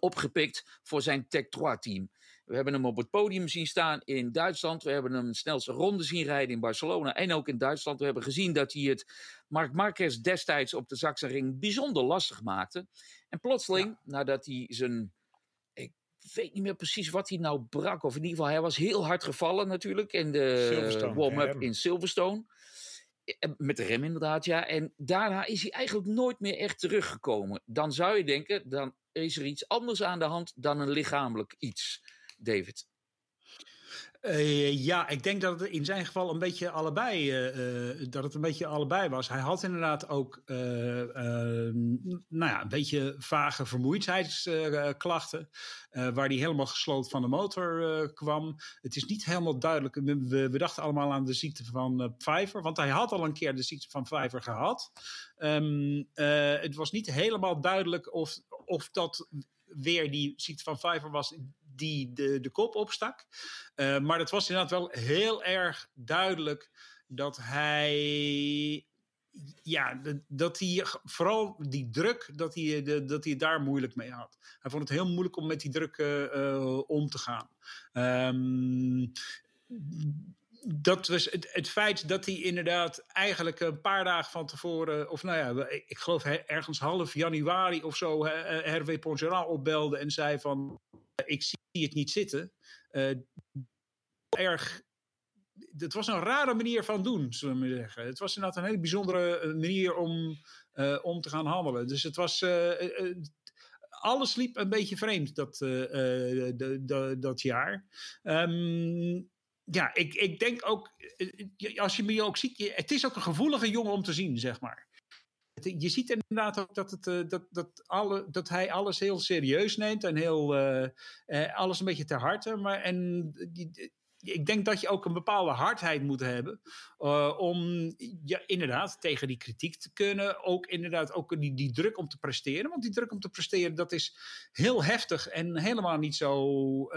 opgepikt voor zijn Tech 3 team. We hebben hem op het podium zien staan in Duitsland. We hebben hem snelste ronde zien rijden in Barcelona en ook in Duitsland. We hebben gezien dat hij het Marc Marquez destijds op de Sachsenring bijzonder lastig maakte. En plotseling, ja. nadat hij zijn weet niet meer precies wat hij nou brak. Of in ieder geval, hij was heel hard gevallen natuurlijk in de warm-up in Silverstone. Met de rem inderdaad, ja. En daarna is hij eigenlijk nooit meer echt teruggekomen. Dan zou je denken, dan is er iets anders aan de hand dan een lichamelijk iets, David. Uh, ja, ik denk dat het in zijn geval een beetje allebei, uh, uh, dat het een beetje allebei was. Hij had inderdaad ook nou ja, een beetje vage vermoeidheidsklachten, waar hij helemaal gesloten van de motor kwam. Het is niet helemaal duidelijk. We, dachten allemaal aan de ziekte van Pfeiffer, want hij had al een keer de ziekte van Pfeiffer gehad. Um, het was niet helemaal duidelijk of, of dat weer die ziekte van Pfeiffer was die de, de kop opstak. Uh, maar het was inderdaad wel heel erg duidelijk dat hij. Ja, dat hij vooral die druk, dat hij, dat hij daar moeilijk mee had. Hij vond het heel moeilijk om met die druk uh, om te gaan. Um, dat was het, het, feit dat hij inderdaad eigenlijk een paar dagen van tevoren, of nou ja, ik geloof ergens half januari of zo, Hervé Pongeral opbelde en zei van, ik zie het niet zitten. Uh, erg. Het was een rare manier van doen, zullen we zeggen. Het was inderdaad een hele bijzondere eh, manier om, om te gaan handelen. Dus het was. alles liep een beetje vreemd dat, de, dat jaar. Um, ja, ik, ik denk ook, als je me ook ziet, het is ook een gevoelige jongen om te zien, zeg maar je ziet inderdaad ook dat, het, uh, dat, dat, alle, dat hij alles heel serieus neemt en heel, uh, uh, alles een beetje ter harte. Maar, en ik denk dat je ook een bepaalde hardheid moet hebben om ja, inderdaad tegen die kritiek te kunnen. Ook inderdaad ook die, die druk om te presteren. Want die druk om te presteren, dat is heel heftig en helemaal niet zo,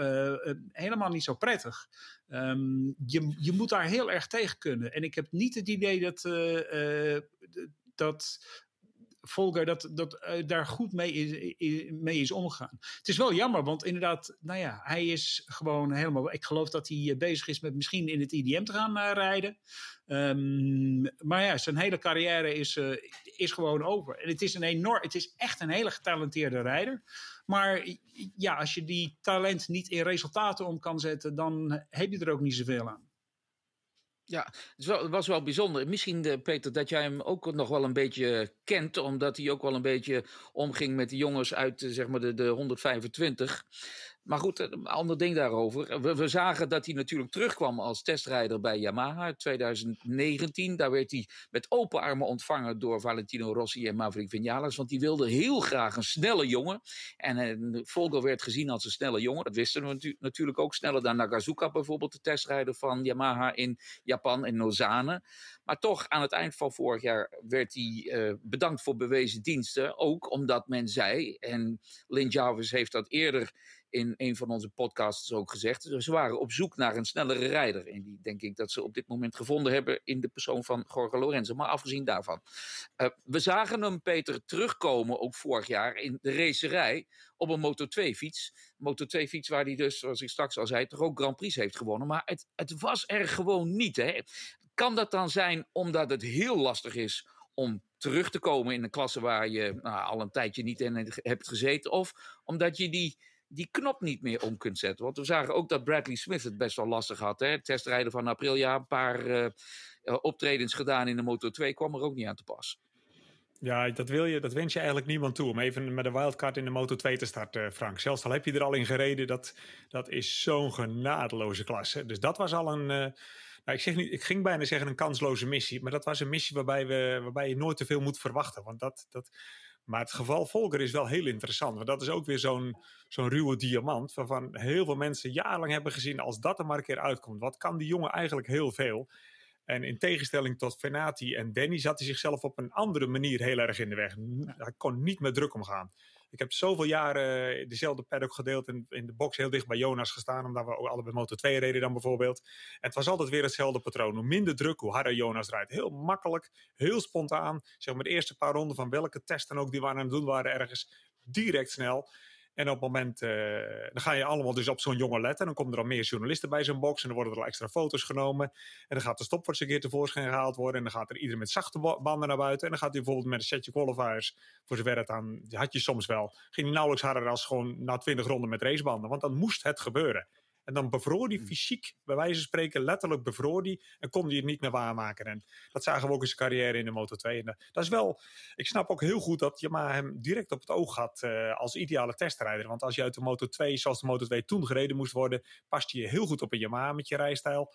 helemaal niet zo prettig. Um, je, je moet daar heel erg tegen kunnen. En ik heb niet het idee dat dat Volker dat, dat, uh, daar goed mee is, mee is omgegaan. Het is wel jammer, want inderdaad, nou ja, hij is gewoon helemaal. Ik geloof dat hij eh, bezig is met misschien in het IDM te gaan uh, rijden. Um, maar ja, zijn hele carrière is, is gewoon over. En het is een enorm, het is echt een hele getalenteerde rijder. Maar ja, als je die talent niet in resultaten om kan zetten, dan heb je er ook niet zoveel aan. Ja, het was wel bijzonder. Misschien, uh, Peter, dat jij hem ook nog wel een beetje kent, omdat hij ook wel een beetje omging met de jongens uit uh, zeg maar de, de 125. Maar goed, een ander ding daarover. We, we, zagen dat hij natuurlijk terugkwam als testrijder bij Yamaha in 2019. Daar werd hij met open armen ontvangen door Valentino Rossi en Maverick Vinales. Want die wilde heel graag een snelle jongen. En uh, Volker werd gezien als een snelle jongen. Dat wisten we natu natuurlijk ook. Sneller dan Nagazuka bijvoorbeeld, de testrijder van Yamaha in Japan en Nozane. Maar toch, aan het eind van vorig jaar werd hij bedankt voor bewezen diensten. Ook omdat men zei, en Lynn Jarvis heeft dat eerder in een van onze podcasts ook gezegd. Ze waren op zoek naar een snellere rijder. En die denk ik dat ze op dit moment gevonden hebben in de persoon van Jorge Lorenzo. Maar afgezien daarvan. Uh, we zagen hem, Peter, terugkomen ook vorig jaar in de racerij op een Moto2-fiets. Moto2-fiets waar hij dus, zoals ik straks al zei, toch ook Grand Prix heeft gewonnen. Maar het, het was er gewoon niet. Hè? Kan dat dan zijn omdat het heel lastig is om terug te komen in een klasse waar je nou, al een tijdje niet in hebt gezeten? Of omdat je die die knop niet meer om kunt zetten. Want we zagen ook dat Bradley Smith het best wel lastig had. Hè? Testrijden van april, ja, een paar uh, optredens gedaan in de Moto 2 kwam er ook niet aan te pas. Ja, dat wil je, dat wens je eigenlijk niemand toe. Om even met een wildcard in de Moto 2 te starten, Frank. Zelfs al heb je er al in gereden, dat, dat is zo'n genadeloze klasse. Dus dat was al een. Nou, ik, zeg niet, ik ging bijna zeggen een kansloze missie. Maar dat was een missie waarbij, we, waarbij je nooit te veel moet verwachten. Want dat, dat, maar het geval Volker is wel heel interessant. Want dat is ook weer zo'n zo'n ruwe diamant. Waarvan heel veel mensen jarenlang hebben gezien. Als dat er maar een keer uitkomt. Wat kan die jongen eigenlijk heel veel? En in tegenstelling tot Fenati en Danny zat hij zichzelf op een andere manier heel erg in de weg. Hij kon niet met druk omgaan. Ik heb zoveel jaren dezelfde paddock gedeeld en in de box heel dicht bij Jonas gestaan. Omdat we allebei Moto 2 reden dan bijvoorbeeld. En het was altijd weer hetzelfde patroon. Hoe minder druk, hoe harder Jonas rijdt. Heel makkelijk, heel spontaan. Zeg maar de eerste paar ronden van welke testen ook die we aan het doen waren ergens. Direct snel. En op het moment, uh, dan ga je allemaal dus op zo'n jongen letten. Dan komen er al meer journalisten bij zo'n box. En dan worden er al extra foto's genomen. En dan gaat de stopwatch een keer tevoorschijn gehaald worden. En dan gaat er iedereen met zachte banden naar buiten. En dan gaat hij bijvoorbeeld met een setje qualifiers, voor zover het aan, had je soms wel. Ging hij nauwelijks harder als gewoon na 20 ronden met racebanden. Want dan moest het gebeuren. En dan bevroor die hmm. fysiek, bij wijze van spreken, letterlijk bevroor die. En kon die het niet meer waarmaken. En dat zagen we ook in zijn carrière in de Moto 2. En eh, dat is wel, ik snap ook heel goed dat Yamaha hem direct op het oog had uh, als ideale testrijder. Want als je uit de Moto 2, zoals de Moto 2 toen gereden moest worden, past je heel goed op een Yamaha met je rijstijl.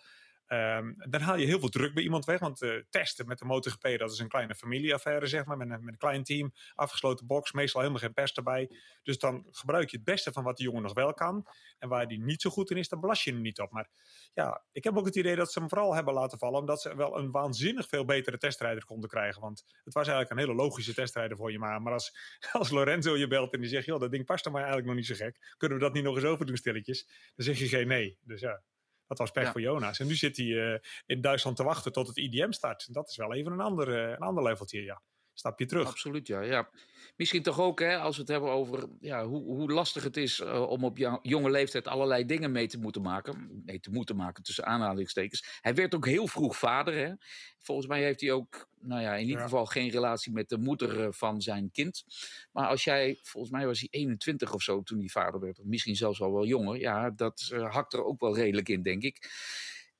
Um, dan haal je heel veel druk bij iemand weg. Want uh, testen met de MotoGP, dat is een kleine familieaffaire, zeg maar. Met een, met een klein team, afgesloten box, meestal helemaal geen pers erbij. Dus dan gebruik je het beste van wat de jongen nog wel kan. En waar die niet zo goed in is, dan belast je hem niet op. Maar ja, ik heb ook het idee dat ze hem vooral hebben laten vallen. Omdat ze wel een waanzinnig veel betere testrijder konden krijgen. Want het was eigenlijk een hele logische testrijder voor je maar. Maar als, als Lorenzo je belt en die zegt, joh, dat ding past er maar eigenlijk nog niet zo gek. Kunnen we dat niet nog eens overdoen stilletjes? Dan zeg je geen nee. Dus ja, dat was pech voor Jonas. En nu zit hij uh, in Duitsland te wachten tot het IDM start. Dat is wel even een ander, uh, een ander leveltje, ja. Stapje terug. Absoluut, ja. ja. Misschien toch ook, hè, als we het hebben over ja, hoe, hoe lastig het is uh, om op jonge leeftijd allerlei dingen mee te moeten maken. Mee te moeten maken tussen aanhalingstekens. Hij werd ook heel vroeg vader. Hè. Volgens mij heeft hij ook, nou ja, in ieder geval geen relatie met de moeder eh, van zijn kind. Maar als jij, volgens mij was hij 21 of zo toen hij vader werd. Misschien zelfs al wel jonger. Ja, dat uh, hakt er ook wel redelijk in, denk ik.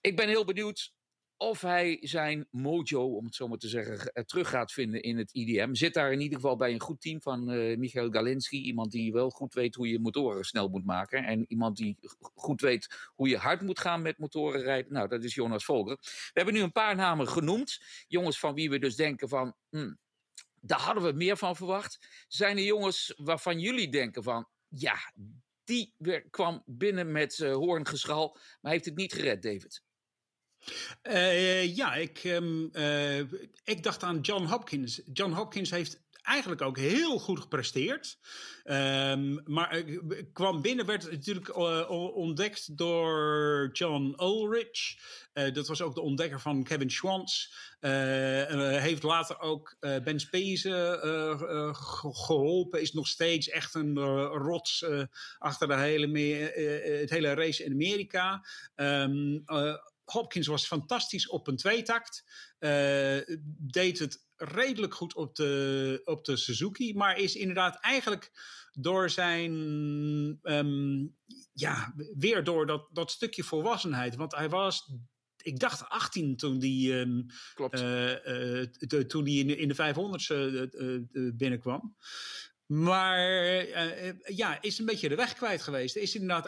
Ik ben heel benieuwd of hij zijn mojo, om het zo maar te zeggen, eh, terug gaat vinden in het IDM. Zit daar in ieder geval bij een goed team van uh, Michael Galinski. Iemand die wel goed weet hoe je motoren snel moet maken. En iemand die goed weet hoe je hard moet gaan met motoren rijden. Nou, dat is Jonas Volker. We hebben nu een paar namen genoemd. Jongens van wie we dus denken van... Hmm, daar hadden we meer van verwacht. Zijn er jongens waarvan jullie denken van... Ja, die kwam binnen met uh, hoorngeschal, maar heeft het niet gered, David? Uh, ja, ik, um, uh, ik dacht aan John Hopkins. John Hopkins heeft eigenlijk ook heel goed gepresteerd. Um, maar uh, kwam binnen, werd natuurlijk ontdekt door John Ulrich. dat was ook de ontdekker van Kevin Schwantz. heeft later ook Ben Speze geholpen. Is nog steeds echt een rots achter de hele, het hele race in Amerika. Um, Hopkins was fantastisch op een tweetakt. Uh, deed het redelijk goed op de, op de Suzuki. Maar is inderdaad eigenlijk door zijn. Um, ja, weer door dat, dat stukje volwassenheid. Want hij was ik dacht 18 toen die, um, Klopt. Uh, uh, de, toen die in de, in de 500ste binnenkwam. Maar ja, is een beetje de weg kwijt geweest. Is inderdaad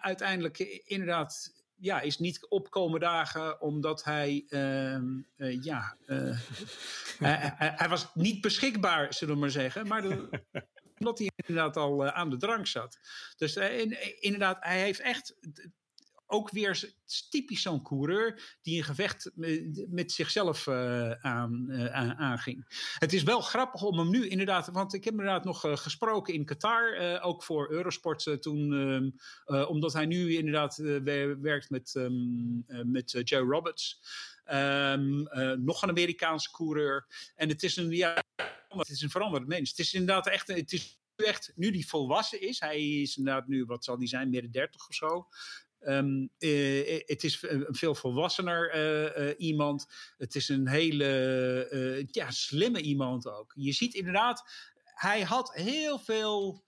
uiteindelijk inderdaad ja, is niet opkomen dagen omdat hij, uh, uh, ja, uh, hij, hij, was niet beschikbaar, zullen we maar zeggen. Maar de, omdat hij inderdaad al aan de drank zat. Dus inderdaad, hij heeft echt ook weer typisch zo'n coureur die een gevecht met zichzelf uh, aan, uh, aanging. Het is wel grappig om hem nu inderdaad, want ik heb inderdaad nog uh, gesproken in Qatar, ook voor Eurosport toen, ehm, omdat hij nu inderdaad werkt met, um, met Joe Roberts. Um, nog een Amerikaanse coureur. En het is een, ja, het is een veranderd mens. Het is inderdaad echt, het is echt, nu die volwassen is, hij is inderdaad nu, wat zal die zijn, midden 30 of zo. Um, uh, het is een veel volwassener uh, iemand. Het is een hele ja, slimme iemand ook. Je ziet inderdaad, hij had heel veel.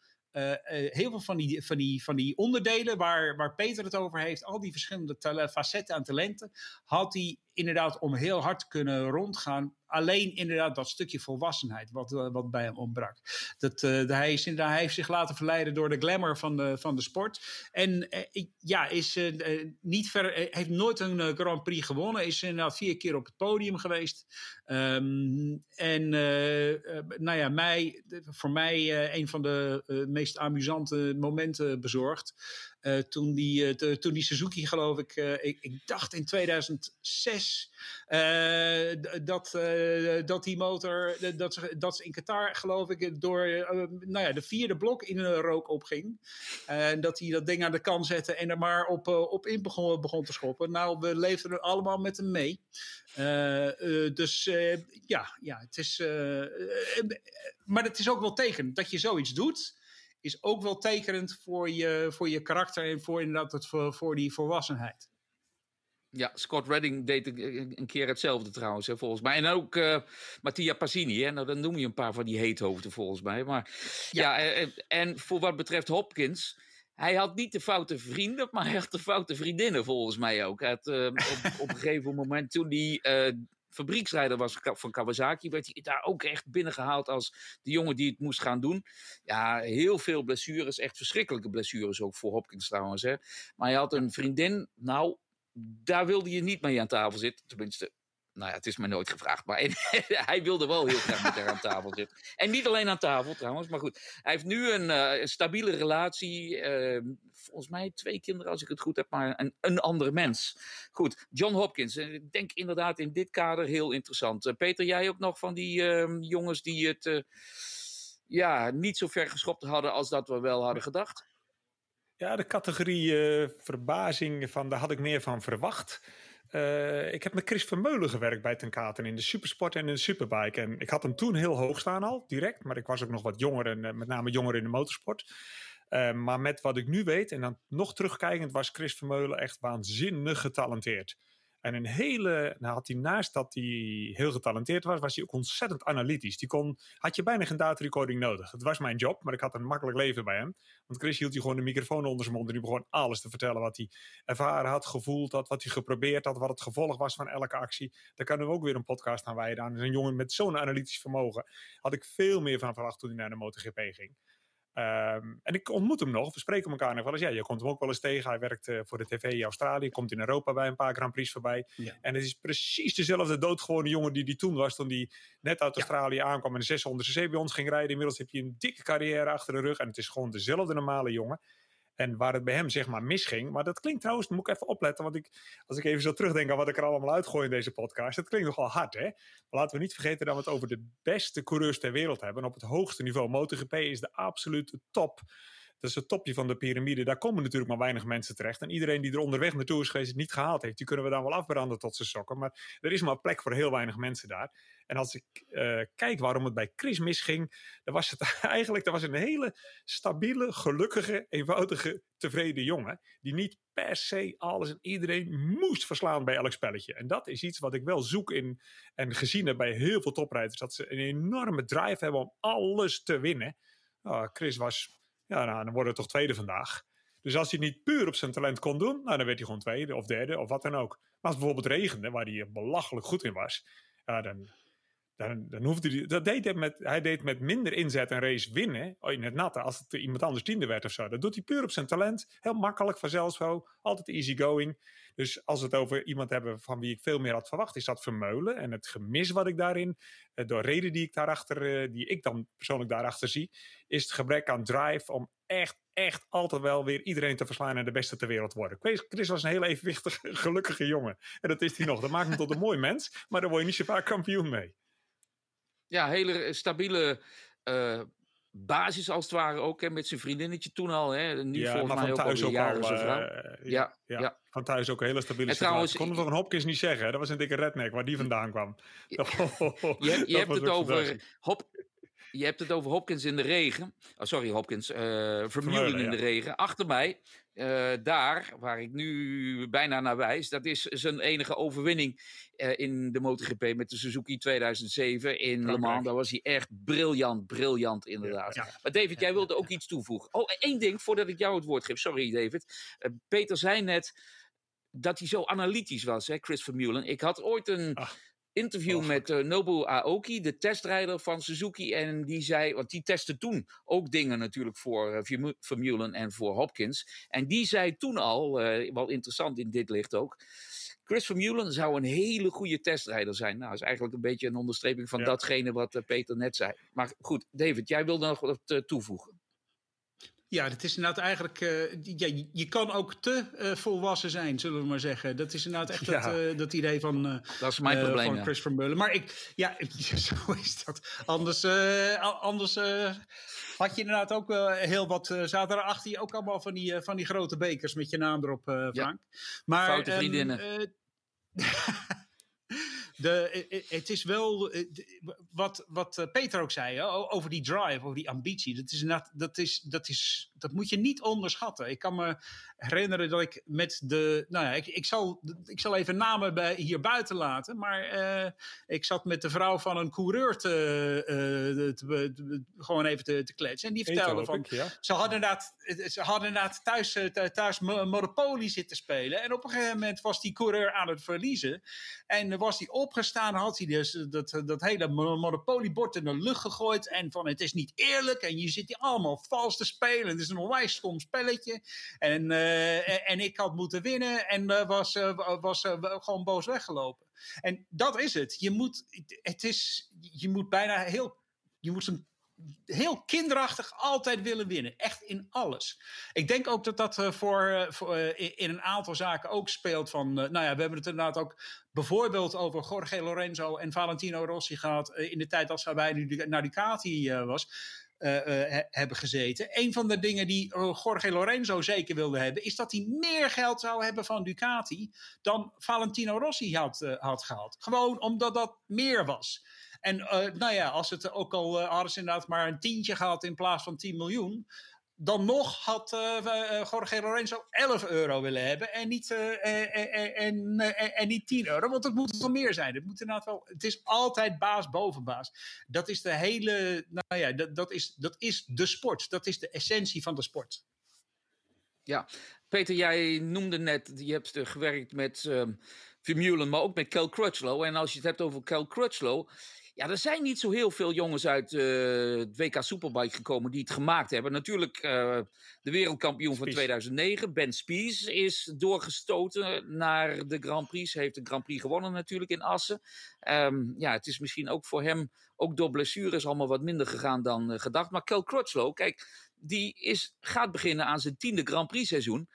heel veel van die, van die, van die onderdelen waar, waar Peter het over heeft, al die verschillende facetten aan talenten, had hij inderdaad om heel hard te kunnen rondgaan alleen inderdaad dat stukje volwassenheid wat, eh, wat bij hem ontbrak. Dat, uh, hij, is inderdaad, hij heeft zich laten verleiden door de glamour van de, van de sport. En uh, ja, is, niet ver, heeft nooit een Grand Prix gewonnen. Is inderdaad vier keer op het podium geweest. Um, en nou ja, mij, voor mij een van de meest amusante momenten bezorgd. Toen, die, toen die Suzuki, geloof ik, ik, ik, dacht in 2006 dat eh, dat die motor, dat ze, dat ze in Qatar, geloof ik, door nou ja, de vierde blok in een rook opging. En dat hij dat ding aan de kant zette en er maar op, op in begon, begon te schoppen. Nou, we leefden er allemaal met hem mee. dus ja, ja, het is. maar het is ook wel teken dat je zoiets doet is ook wel tekenend voor je, voor je karakter en voor inderdaad het, voor, voor die volwassenheid. Ja, Scott Redding deed een keer hetzelfde trouwens, hè, volgens mij. En ook uh, Mattia Passini, hè? Nou, dan noem je een paar van die heethoofden volgens mij. Maar ja, ja en, en, voor wat betreft Hopkins, hij had niet de foute vrienden, maar hij had de foute vriendinnen volgens mij ook. Had, uh, op, op, een gegeven moment toen hij uh, fabrieksrijder was van Kawasaki, werd hij daar ook echt binnengehaald als de jongen die het moest gaan doen. Ja, heel veel blessures, echt verschrikkelijke blessures ook voor Hopkins trouwens. Hè. Maar hij had een vriendin, nou, daar wilde je niet mee aan tafel zitten. Tenminste, nou ja, het is me nooit gevraagd. Maar hij wilde wel heel graag met haar aan tafel zitten. En niet alleen aan tafel trouwens, maar goed. Hij heeft nu een uh, stabiele relatie. Uh, volgens mij twee kinderen, als ik het goed heb, maar een, een andere mens. Goed, John Hopkins. Eh, ik denk inderdaad in dit kader heel interessant. Uh, Peter, jij ook nog van die ehm, jongens die het ja, niet zo ver geschopt hadden als dat we wel hadden gedacht? Ja, de categorie verbazing, van, daar had ik meer van verwacht. Uh, ik heb met Chris Vermeulen gewerkt bij Ten Katen in de supersport en in de superbike. En ik had hem toen heel hoog staan al, direct. Maar ik was ook nog wat jonger en uh, met name jonger in de motorsport. maar met wat ik nu weet, en dan nog terugkijkend, was Chris Vermeulen echt waanzinnig getalenteerd. En een hele, nou had hij naast dat hij heel getalenteerd was, was hij ook ontzettend analytisch. Die kon, had je bijna geen data recording nodig. Het was mijn job, maar ik had een makkelijk leven bij hem. Want Chris hield hij gewoon de microfoon onder zijn mond en die begon alles te vertellen wat hij ervaren had, gevoeld had, wat hij geprobeerd had, wat het gevolg was van elke actie. Daar kunnen we ook weer een podcast aan wijden aan. Een jongen met zo'n analytisch vermogen had ik veel meer van verwacht toen hij naar de MotoGP ging. Um, en ik ontmoet hem nog, we spreken elkaar nog wel eens. Ja, je komt hem ook wel eens tegen. Hij werkt uh, voor de tv in Australië, komt in Europa bij een paar Grand Prix voorbij. Ja. En het is precies dezelfde doodgewone jongen die die toen was, toen hij net uit Australië ja. aankwam en de 600 cc bij ons ging rijden. Inmiddels heb je een dikke carrière achter de rug en het is gewoon dezelfde normale jongen. En waar het bij hem zeg maar misging. Maar dat klinkt trouwens, moet ik even opletten. Want ik, als ik even zo terugdenk aan wat ik er allemaal uitgooi in deze podcast. Dat klinkt nogal hard hè. Maar laten we niet vergeten dat we het over de beste coureurs ter wereld hebben. Op het hoogste niveau. MotoGP is de absolute top dat is het topje van de piramide. Daar komen natuurlijk maar weinig mensen terecht. En iedereen die er onderweg naartoe is geweest, het niet gehaald heeft, die kunnen we dan wel afbranden tot zijn sokken. Maar er is maar plek voor heel weinig mensen daar. En als ik uh, kijk waarom het bij Chris misging, dan was het eigenlijk dat was een hele stabiele, gelukkige, eenvoudige, tevreden jongen. Die niet per se alles en iedereen moest verslaan bij elk spelletje. En dat is iets wat ik wel zoek in en gezien heb bij heel veel toprijders. Dat ze een enorme drive hebben om alles te winnen. Oh, Chris was ja, nou, dan worden we toch tweede vandaag. Dus als hij niet puur op zijn talent kon doen, nou, dan werd hij gewoon tweede of derde of wat dan ook. Maar als het bijvoorbeeld regende, waar hij belachelijk goed in was, ja, dan, dan, dan hoefde hij. Dat deed hij, met, hij deed met minder inzet een race winnen in het natte als het iemand anders tiende werd of zo. Dat doet hij puur op zijn talent. Heel makkelijk, vanzelf zo. Altijd easy going. Dus als we het over iemand hebben van wie ik veel meer had verwacht, is dat Vermeulen. En het gemis wat ik daarin, eh, door reden die ik daarachter, eh, die ik dan persoonlijk daarachter zie, is het gebrek aan drive om echt, echt altijd wel weer iedereen te verslaan en de beste ter wereld worden. Chris was een heel evenwichtige, gelukkige jongen. En dat is hij nog. Dat maakt hem tot een mooi mens, maar daar word je niet zo vaak kampioen mee. Ja, hele stabiele uh, basis als het ware ook. Hè, met zijn vriendinnetje toen al. Hè. Nu ja, volgens mij ook thuis al jaren al, zijn vrouw. Uh, ja, ja, ja, van thuis ook een hele stabiele en trouwens, Ik kon het van Hopkins niet zeggen. Dat was een dikke redneck waar die vandaan kwam. Je, je, je hebt het over Hop, je hebt het over Hopkins in de regen. Oh, sorry, Hopkins. Uh, Vermeulen in de regen. Achter mij, uh, daar waar ik nu bijna naar wijs, dat is zijn enige overwinning uh, in de MotoGP met de Suzuki 2007 in Le Mans. Daar was hij echt briljant, briljant inderdaad. Ja, ja. Maar David, jij wilde ook iets toevoegen. Oh, één ding voordat ik jou het woord geef. Sorry, David. Peter zei net dat hij zo analytisch was, hè, Chris Vermeulen. Ik had ooit een Ach, interview oh, met uh, Nobu Aoki, de testrijder van Suzuki. En die zei, want die testte toen ook dingen natuurlijk voor uh, Vermeulen en voor Hopkins. En die zei toen al, uh, wel interessant in dit licht ook. Chris Vermeulen zou een hele goede testrijder zijn. Nou, dat is eigenlijk een beetje een onderstreping van ja. datgene wat Peter net zei. Maar goed, David, jij wilde nog wat toevoegen. Ja, dat is inderdaad eigenlijk. Uh, ja, je kan ook te uh, volwassen zijn, zullen we maar zeggen. Dat is inderdaad echt ja. dat, uh, dat idee van. dat is mijn probleem. Van ja. Chris Vermeulen. Maar ik, ja, zo is dat. Anders, anders had je inderdaad ook heel wat. zaten er achter je ook allemaal van die, van die grote bekers met je naam erop, Frank. Ja. Maar, Foute vriendinnen. De, het is wel wat, wat Peter ook zei over die drive, over die ambitie. Dat, is, dat, is, dat, is, dat moet je niet onderschatten. Ik kan me herinneren dat ik met de. Nou ja, ik, ik, zal, ik zal even namen bij, hier buiten laten. Maar uh, ik zat met de vrouw van een coureur te, uh, te, te, gewoon even te, te kletsen. En die vertelde van. Ik, ja. Ze hadden inderdaad, ze hadden inderdaad thuis, thuis Monopoly zitten spelen. En op een gegeven moment was die coureur aan het verliezen. En was hij opgestaan, had hij dus dat, dat hele Monopoly-bord in de lucht gegooid. En van het is niet eerlijk. En je zit hier allemaal vals te spelen. Is een onwijs stom spelletje. En, uh, en ik had moeten winnen. En uh, was, uh, was gewoon boos weggelopen. En dat is het. Je moet, het is, je moet bijna heel. Je moet zo'n heel kinderachtig altijd willen winnen. Echt in alles. Ik denk ook dat dat voor, in een aantal zaken ook speelt van... nou ja, we hebben het inderdaad ook bijvoorbeeld over Jorge Lorenzo en Valentino Rossi gehad... in de tijd als hij bij Ducati was... he, hebben gezeten. Een van de dingen die Jorge Lorenzo zeker wilde hebben... is dat hij meer geld zou hebben van Ducati... dan Valentino Rossi had, had gehad. Gewoon omdat dat meer was. En nou ja, als het ook al uh, hadden ze inderdaad maar een tientje gehad in plaats van 10 miljoen. Dan nog had uh, Jorge Lorenzo 11 euro willen hebben en niet, en, en, niet 10 euro. Want het moet wel meer zijn. Het, moet inderdaad wel, het is altijd baas boven baas. Dat is de hele. Nou ja, dat, dat, is, dat is de sport. Dat is de essentie van de sport. Ja, Peter, jij noemde net, je hebt gewerkt met uh, Vermeulen, maar ook met Kel Crutchlow. En als je het hebt over Kel Crutchlow, ja, er zijn niet zo heel veel jongens uit uh, het WK Superbike gekomen die het gemaakt hebben. Natuurlijk uh, de wereldkampioen Spies. van 2009, Ben Spies, is doorgestoten naar de Grand Prix. Hij heeft de Grand Prix gewonnen natuurlijk in Assen. Um, ja, het is misschien ook voor hem, ook door blessures, allemaal wat minder gegaan dan uh, gedacht. Maar Kel Crutchlow, kijk, die is, gaat beginnen aan zijn tiende Grand Prix seizoen.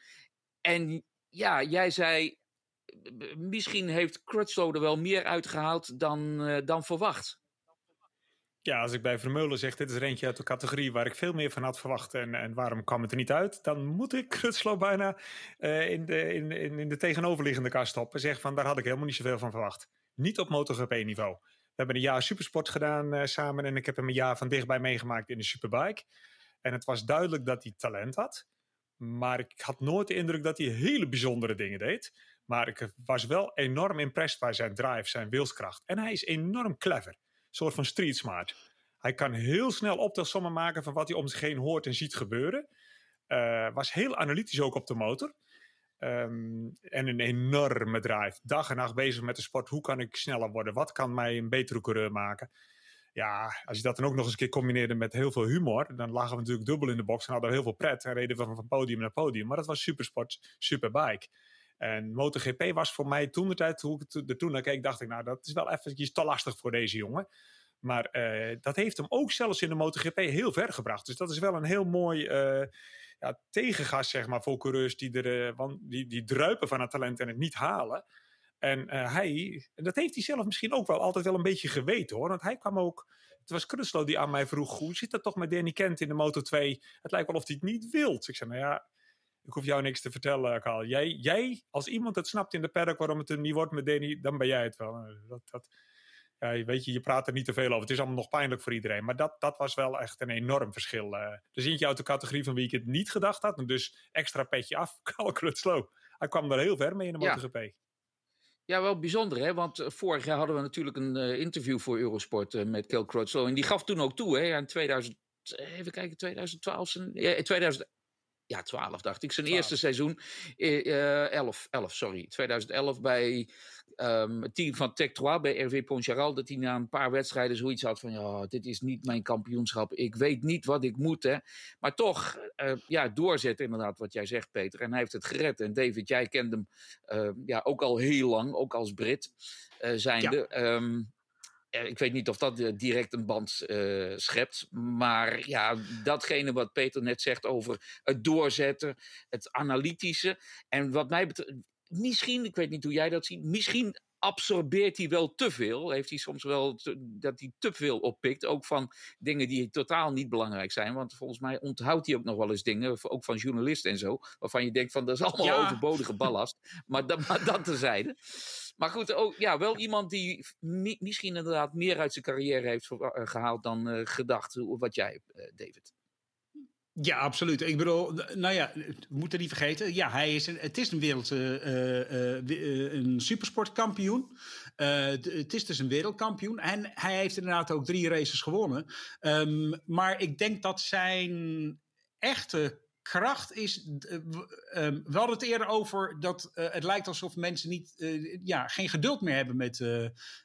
En ja, jij zei, misschien heeft Crutchlow er wel meer uitgehaald dan, uh, dan verwacht. Ja, als ik bij Vermeulen zeg, dit is er eentje uit de categorie waar ik veel meer van had verwacht en, en waarom kwam het er niet uit, dan moet ik Crutchlow bijna uh, in, de, in, in, de tegenoverliggende kast stoppen en zeggen van daar had ik helemaal niet zoveel van verwacht. Niet op MotoGP niveau. We hebben een jaar supersport gedaan uh, samen en ik heb hem een jaar van dichtbij meegemaakt in de superbike. En het was duidelijk dat hij talent had. Maar ik had nooit de indruk dat hij hele bijzondere dingen deed. Maar ik was wel enorm impressed bij zijn drive, zijn wilskracht. En hij is enorm clever. Een soort van street smart. Hij kan heel snel optelsommen maken van wat hij om zich heen hoort en ziet gebeuren. Uh, was heel analytisch ook op de motor. Um, en een enorme drive. Dag en nacht bezig met de sport. Hoe kan ik sneller worden? Wat kan mij een betere coureur maken? Ja, als je dat dan ook nog eens een keer combineerde met heel veel humor, dan lagen we natuurlijk dubbel in de box en hadden we heel veel pret en reden we van, van podium naar podium. Maar dat was supersport, superbike. En MotoGP was voor mij toen de tijd, toen ik er toen naar keek, dacht ik, nou, dat is wel eventjes te lastig voor deze jongen. Maar uh, dat heeft hem ook zelfs in de MotoGP heel ver gebracht. Dus dat is wel een heel mooi uh, ja, tegengas, zeg maar, voor coureurs die, er, want die, die druipen van het talent en het niet halen. En hij, dat heeft hij zelf misschien ook wel altijd wel een beetje geweten hoor. Want hij kwam ook, het was Crutchlow die aan mij vroeg, hoe zit dat toch met Danny Kent in de Moto 2? Het lijkt wel of hij het niet wilt. Ik zei, nou ja, ik hoef jou niks te vertellen, Carl. Jij, jij, als iemand het snapt in de paddock waarom het er niet wordt met Danny, dan ben jij het wel. Dat, dat, ja, weet je, je praat er niet te veel over. Het is allemaal nog pijnlijk voor iedereen. Maar dat, dat was wel echt een enorm verschil. Uh, dus eentje uit de categorie van wie ik het niet gedacht had. En dus extra petje af, Carl Crutchlow. Hij kwam er heel ver mee in de MotoGP. Ja. Ja, wel bijzonder, hè? Want vorig jaar hadden we natuurlijk een uh, interview voor Eurosport uh, met Kel Crutchlow. En die gaf toen ook toe, hè? In 2000, even kijken, 2012, ja, 2000, Ja, 12 dacht ik. Zijn 12. eerste seizoen, eh, 11, 11, sorry, 2011 bij ehm, het team van Tech 3 bij RV Pontcharal. Dat hij na een paar wedstrijden zoiets had van, ja, dit is niet mijn kampioenschap. Ik weet niet wat ik moet, hè. Maar toch, eh, ja, doorzetten inderdaad wat jij zegt, Peter. En hij heeft het gered. En David, jij kent hem eh, ja, ook al heel lang, ook als Brit eh zijnde. Ehm, eh, ik weet niet of dat eh, direct een band eh, schept. Maar ja, datgene wat Peter net zegt over het doorzetten, het analytische. En wat mij betreft, misschien, ik weet niet hoe jij dat ziet, misschien absorbeert hij wel te veel. Heeft hij soms wel te- dat hij te veel oppikt. Ook van dingen die totaal niet belangrijk zijn. Want volgens mij onthoudt hij ook nog wel eens dingen, ook van journalisten en zo. Waarvan je denkt van dat is allemaal Ja. overbodige ballast. Maar, dat, maar dat terzijde. Maar goed, ook, ja, wel iemand die mi- misschien inderdaad meer uit zijn carrière heeft eh, gehaald dan eh, gedacht. Wat jij, eh, David. Ja, absoluut. Ik bedoel, nou ja, we moeten niet vergeten. Ja, hij is een, het is een wereld, een supersportkampioen. Het is dus een wereldkampioen. En hij heeft inderdaad ook drie races gewonnen. Ehm, maar ik denk dat zijn echte kracht is. ehm, we hadden het eerder over dat eh, het lijkt alsof mensen niet, eh, ja, geen geduld meer hebben met,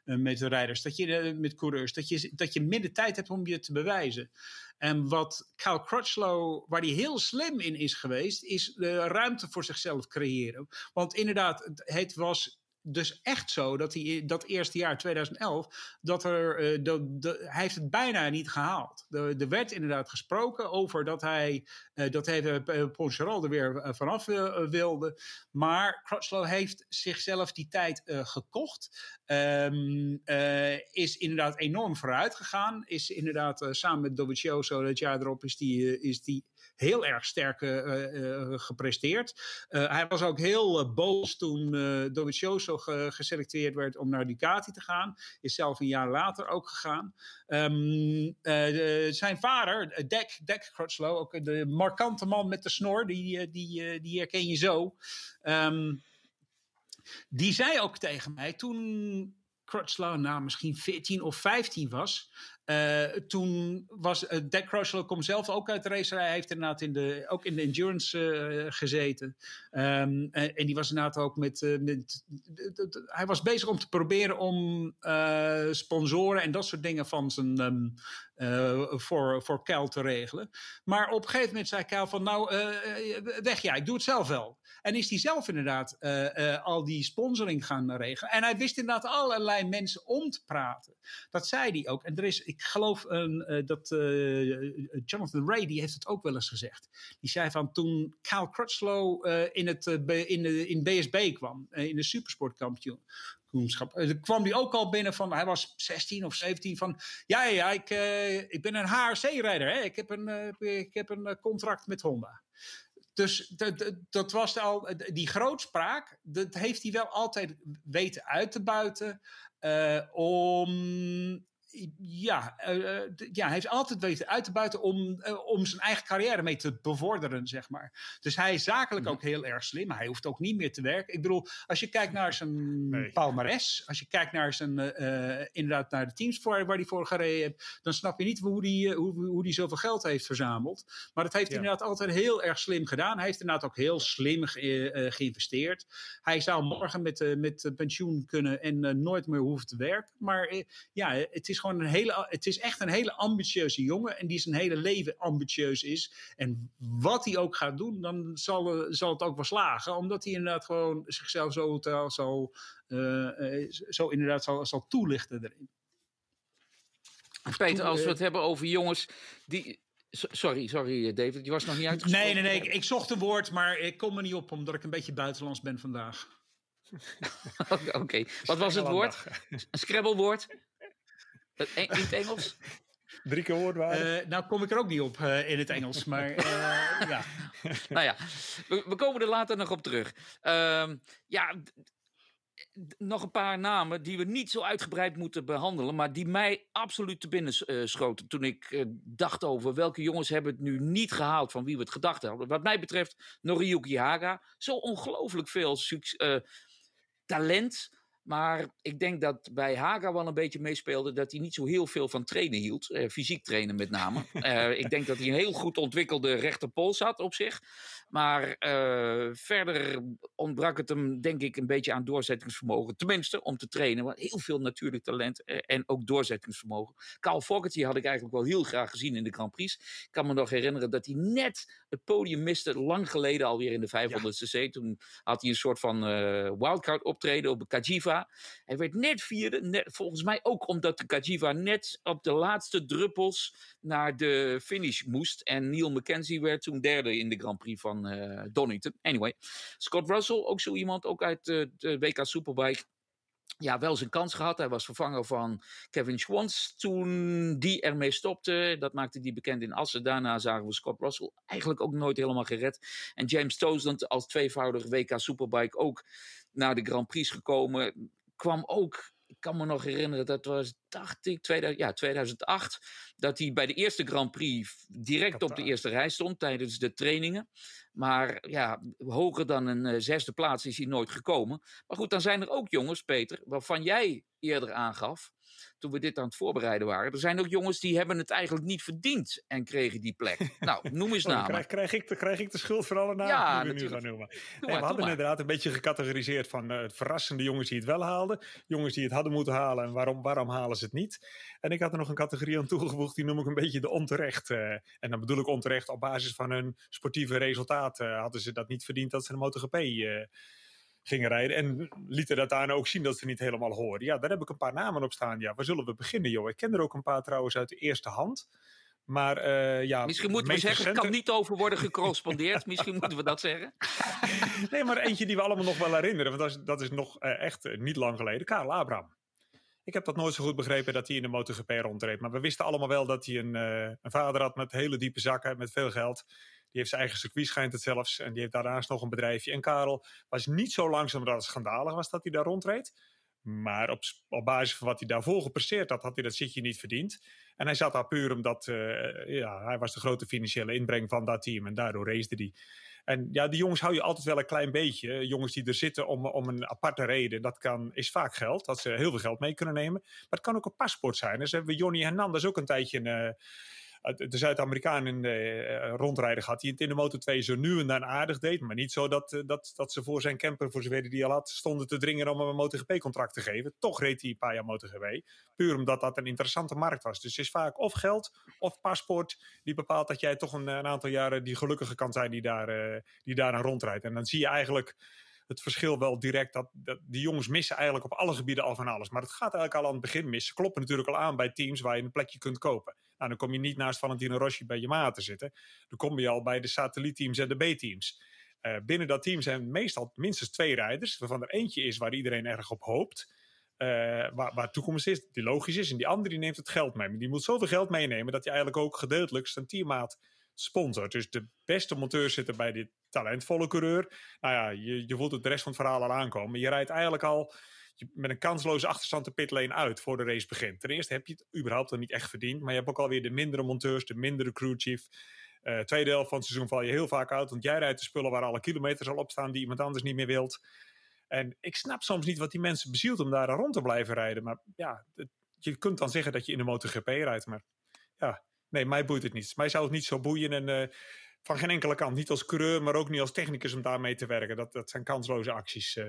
met de rijders. Dat je, met coureurs. Dat je, dat je minder tijd hebt om je te bewijzen. En wat Kyle Crutchlow, waar hij heel slim in is geweest, is de ruimte voor zichzelf creëren. Want inderdaad, het was dus echt zo dat hij dat eerste jaar 2011, dat er, eh, dat- hij heeft het bijna niet gehaald. Er, er werd inderdaad gesproken over dat hij, eh, dat hij uh, Poncharal er weer eh, vanaf eh, wilde. Maar Crutchlow heeft zichzelf die tijd eh, gekocht. Ehm, eh, is inderdaad enorm vooruit gegaan. Is inderdaad eh, samen met Dovizioso, dat jaar erop, is die, eh, is die heel erg sterk eh, eh, gepresteerd. Eh, hij was ook heel boos toen eh Dovizioso ge- geselecteerd werd om naar Ducati te gaan. Is zelf een jaar later ook gegaan. Ehm, eh, zijn vader, Dek, Dek Crutchlow, ook de markante man met de snor, die, die, die herken je zo. Ehm, die zei ook tegen mij toen Crutchlow nou misschien 14 of 15 was. Eh, toen was uh, Dak Crutchlow komt zelf ook uit de racerij. Hij heeft inderdaad in de, ook in de endurance eh, gezeten. Ehm, en, en die was inderdaad ook met... hij was bezig om te proberen om sponsoren en dat soort dingen van zijn... ehm, eh, voor, voor Cal te regelen. Maar op een gegeven moment zei Cal van nou, eh, eh, weg ja, ik doe het zelf wel. En is hij zelf inderdaad eh, eh, al die sponsoring gaan regelen. En hij wist inderdaad allerlei mensen om te praten. Dat zei hij ook. En er is, ik geloof een, eh, dat eh, Jonathan Ray, die heeft het ook wel eens gezegd. Die zei van toen Cal Crutchlow eh, in, het, eh, in, de, in BSB kwam, eh, in de supersportkampioen. Uh, kwam hij ook al binnen van, hij was 16 of 17 van, ja, ja, ik, uh, ik ben een HRC-rijder, ik heb een, uh, ik heb een contract met Honda. Dus dat, dat was al, die grootspraak, dat heeft hij wel altijd weten uit te buiten. Om ja, uh, ja, hij heeft altijd weten uit te buiten om, uh, om zijn eigen carrière mee te bevorderen, zeg maar. Dus hij is zakelijk ook heel erg slim. Hij hoeft ook niet meer te werken. Ik bedoel, als je kijkt naar zijn nee. palmares, als je kijkt naar zijn, uh, inderdaad naar de teams voor, waar hij voor gereden heeft, dan snap je niet hoe die, hoe, hoe die zoveel geld heeft verzameld. Maar dat heeft hij ja. inderdaad altijd heel erg slim gedaan. Hij heeft inderdaad ook heel slim ge, geïnvesteerd. Hij zou morgen met, met pensioen kunnen en nooit meer hoeven te werken. Maar ja, het is gewoon een hele, het is echt een hele ambitieuze jongen. En die zijn hele leven ambitieus is. En wat hij ook gaat doen, dan zal, zal het ook wel slagen. Omdat hij inderdaad gewoon zichzelf zo, zal, uh, zo inderdaad zal, zal toelichten erin. Peter, als we het hebben over jongens die. Sorry, sorry David, je was nog niet uitgesproken. Nee, nee, nee, ik, ik zocht een woord, maar ik kom er niet op omdat ik een beetje buitenlands ben vandaag. Oké, okay. wat was het woord? Een scrabblewoord? In het Engels? Drie keer woordwaarde. Uh, nou kom ik er ook niet op uh, in het Engels, maar uh, ja. nou ja, we, we, komen er later nog op terug. Uh, ja, nog een paar namen die we niet zo uitgebreid moeten behandelen, maar die mij absoluut te binnen uh, schoten toen ik uh, dacht over welke jongens hebben het nu niet gehaald van wie we het gedacht hadden. Wat mij betreft Noriyuki Haga, zo ongelooflijk veel uh, talent. Maar ik denk dat bij Haga wel een beetje meespeelde dat hij niet zo heel veel van trainen hield. Eh, fysiek trainen met name. Eh, ik denk dat hij een heel goed ontwikkelde rechterpols had op zich. Maar eh, verder ontbrak het hem denk ik een beetje aan doorzettingsvermogen. Tenminste om te trainen. Want heel veel natuurlijk talent en ook doorzettingsvermogen. Carl Fogarty had ik eigenlijk wel heel graag gezien in de Grand Prix. Ik kan me nog herinneren dat hij net het podium miste. Lang geleden alweer in de 500cc. Toen had hij een soort van wildcard optreden op de Hij werd net vierde. Net, volgens mij ook omdat de Kajiva net op de laatste druppels naar de finish moest. En Neil McKenzie werd toen derde in de Grand Prix van uh, Donington. Anyway, Scott Russell, ook zo iemand, ook uit uh, de WK Superbike. Ja, wel zijn kans gehad. Hij was vervanger van Kevin Schwantz toen die ermee stopte. Dat maakte hij bekend in Assen. Daarna zagen we Scott Russell eigenlijk ook nooit helemaal gered. En James Toseland als tweevoudig WK Superbike ook naar de Grand Prix gekomen. Kwam ook ik kan me nog herinneren, dat was, dacht ik, 2000, ja, 2008, dat hij bij de eerste Grand Prix direct op de eerste rij stond tijdens de trainingen. Maar ja, hoger dan een uh, zesde plaats is hij nooit gekomen. Maar goed, dan zijn er ook jongens, Peter, waarvan jij eerder aangaf, toen we dit aan het voorbereiden waren. Er zijn ook jongens die hebben het eigenlijk niet verdiend en kregen die plek. Nou, noem eens Oh, dan namen. krijg, krijg, ik, de- krijg ik de schuld voor alle namen Ja, die we nu gaan noemen. Nee, maar, we hadden inderdaad een beetje gecategoriseerd van eh, het verrassende jongens die het wel haalden. Jongens die het hadden moeten halen en waarom, waarom halen ze het niet. En ik had er nog een categorie aan toegevoegd, die noem ik een beetje de onterecht. eh, en dan bedoel ik onterecht op basis van hun sportieve resultaten. hadden ze dat niet verdiend dat ze de MotoGP eh gingen rijden. En lieten dat daarna ook zien dat ze niet helemaal hoorden. Ja, daar heb ik een paar namen op staan. Ja, waar zullen we beginnen, joh? Ik ken er ook een paar trouwens uit de eerste hand. Maar eh, ja, Misschien moeten we zeggen, er kan recente- niet over worden gecorrespondeerd. Misschien moeten we dat zeggen. Nee, maar eentje die we allemaal nog wel herinneren. Want dat is, dat is nog eh, echt eh, niet lang geleden. Karel Abraham. Ik heb dat nooit zo goed begrepen dat hij in de MotoGP rondreed. Maar we wisten allemaal wel dat hij een, een vader had met hele diepe zakken, met veel geld. Die heeft zijn eigen circuit, schijnt het zelfs. En die heeft daarnaast nog een bedrijfje. En Karel was niet zo langzaam dat het schandalig was dat hij daar rondreed. Maar op, op basis van wat hij daarvoor gepresteerd had, had hij dat zitje niet verdiend. En hij zat daar puur omdat eh, ja, hij was de grote financiële inbreng van dat team. En daardoor race hij. En ja, die jongens hou je altijd wel een klein beetje. Jongens die er zitten om, om een aparte reden. Dat kan, is vaak geld, dat ze heel veel geld mee kunnen nemen. Maar het kan ook een paspoort zijn. Dus hebben we Johnny Hernandez ook een tijdje... eh, de Zuid-Amerikaan in de eh, rondrijden gehad. Die het in de Moto 2 zo nu en dan aardig deed. Maar niet zo dat, eh, dat, dat ze voor zijn camper, voor zover die al had, stonden te dringen om hem een MotoGP-contract te geven. Toch reed hij een paar jaar MotoGP. Puur omdat dat een interessante markt was. Dus het is vaak of geld of paspoort die bepaalt dat jij toch een, een aantal jaren die gelukkige kan zijn die daar, eh, die daar aan rondrijdt. En dan zie je eigenlijk het verschil wel direct. Dat, dat die jongens missen eigenlijk op alle gebieden al van alles. Maar het gaat eigenlijk al aan het begin mis. Ze kloppen natuurlijk al aan bij teams waar je een plekje kunt kopen. Nou, dan kom je niet naast Valentino Rossi bij Yamaha te zitten. Dan kom je al bij de satellietteams en de B-teams. Eh, binnen dat team zijn meestal minstens twee rijders. Waarvan er eentje is waar iedereen erg op hoopt. eh, waar, waar toekomst is, die logisch is. En die andere neemt het geld mee. Maar die moet zoveel geld meenemen dat hij eigenlijk ook gedeeltelijk zijn teammaat sponsort. Dus de beste monteurs zitten bij die talentvolle coureur. Nou ja, je, je voelt het de rest van het verhaal al aankomen. Je rijdt eigenlijk al je- met een kansloze achterstand de pitlane uit voor de race begint. Ten eerste heb je het überhaupt nog niet echt verdiend. Maar je hebt ook alweer de mindere monteurs, de mindere crewchief. Eh tweede helft van het seizoen val je heel vaak uit. Want jij rijdt de spullen waar alle kilometers al op staan die iemand anders niet meer wilt. En ik snap soms niet wat die mensen bezielt om daar rond te blijven rijden. Maar ja, je kunt dan zeggen dat je in de MotoGP rijdt. Maar ja, nee, mij boeit het niet. Mij zou het niet zo boeien. En eh, van geen enkele kant. Niet als coureur, maar ook niet als technicus om daarmee te werken. Dat, dat zijn kansloze acties. eh.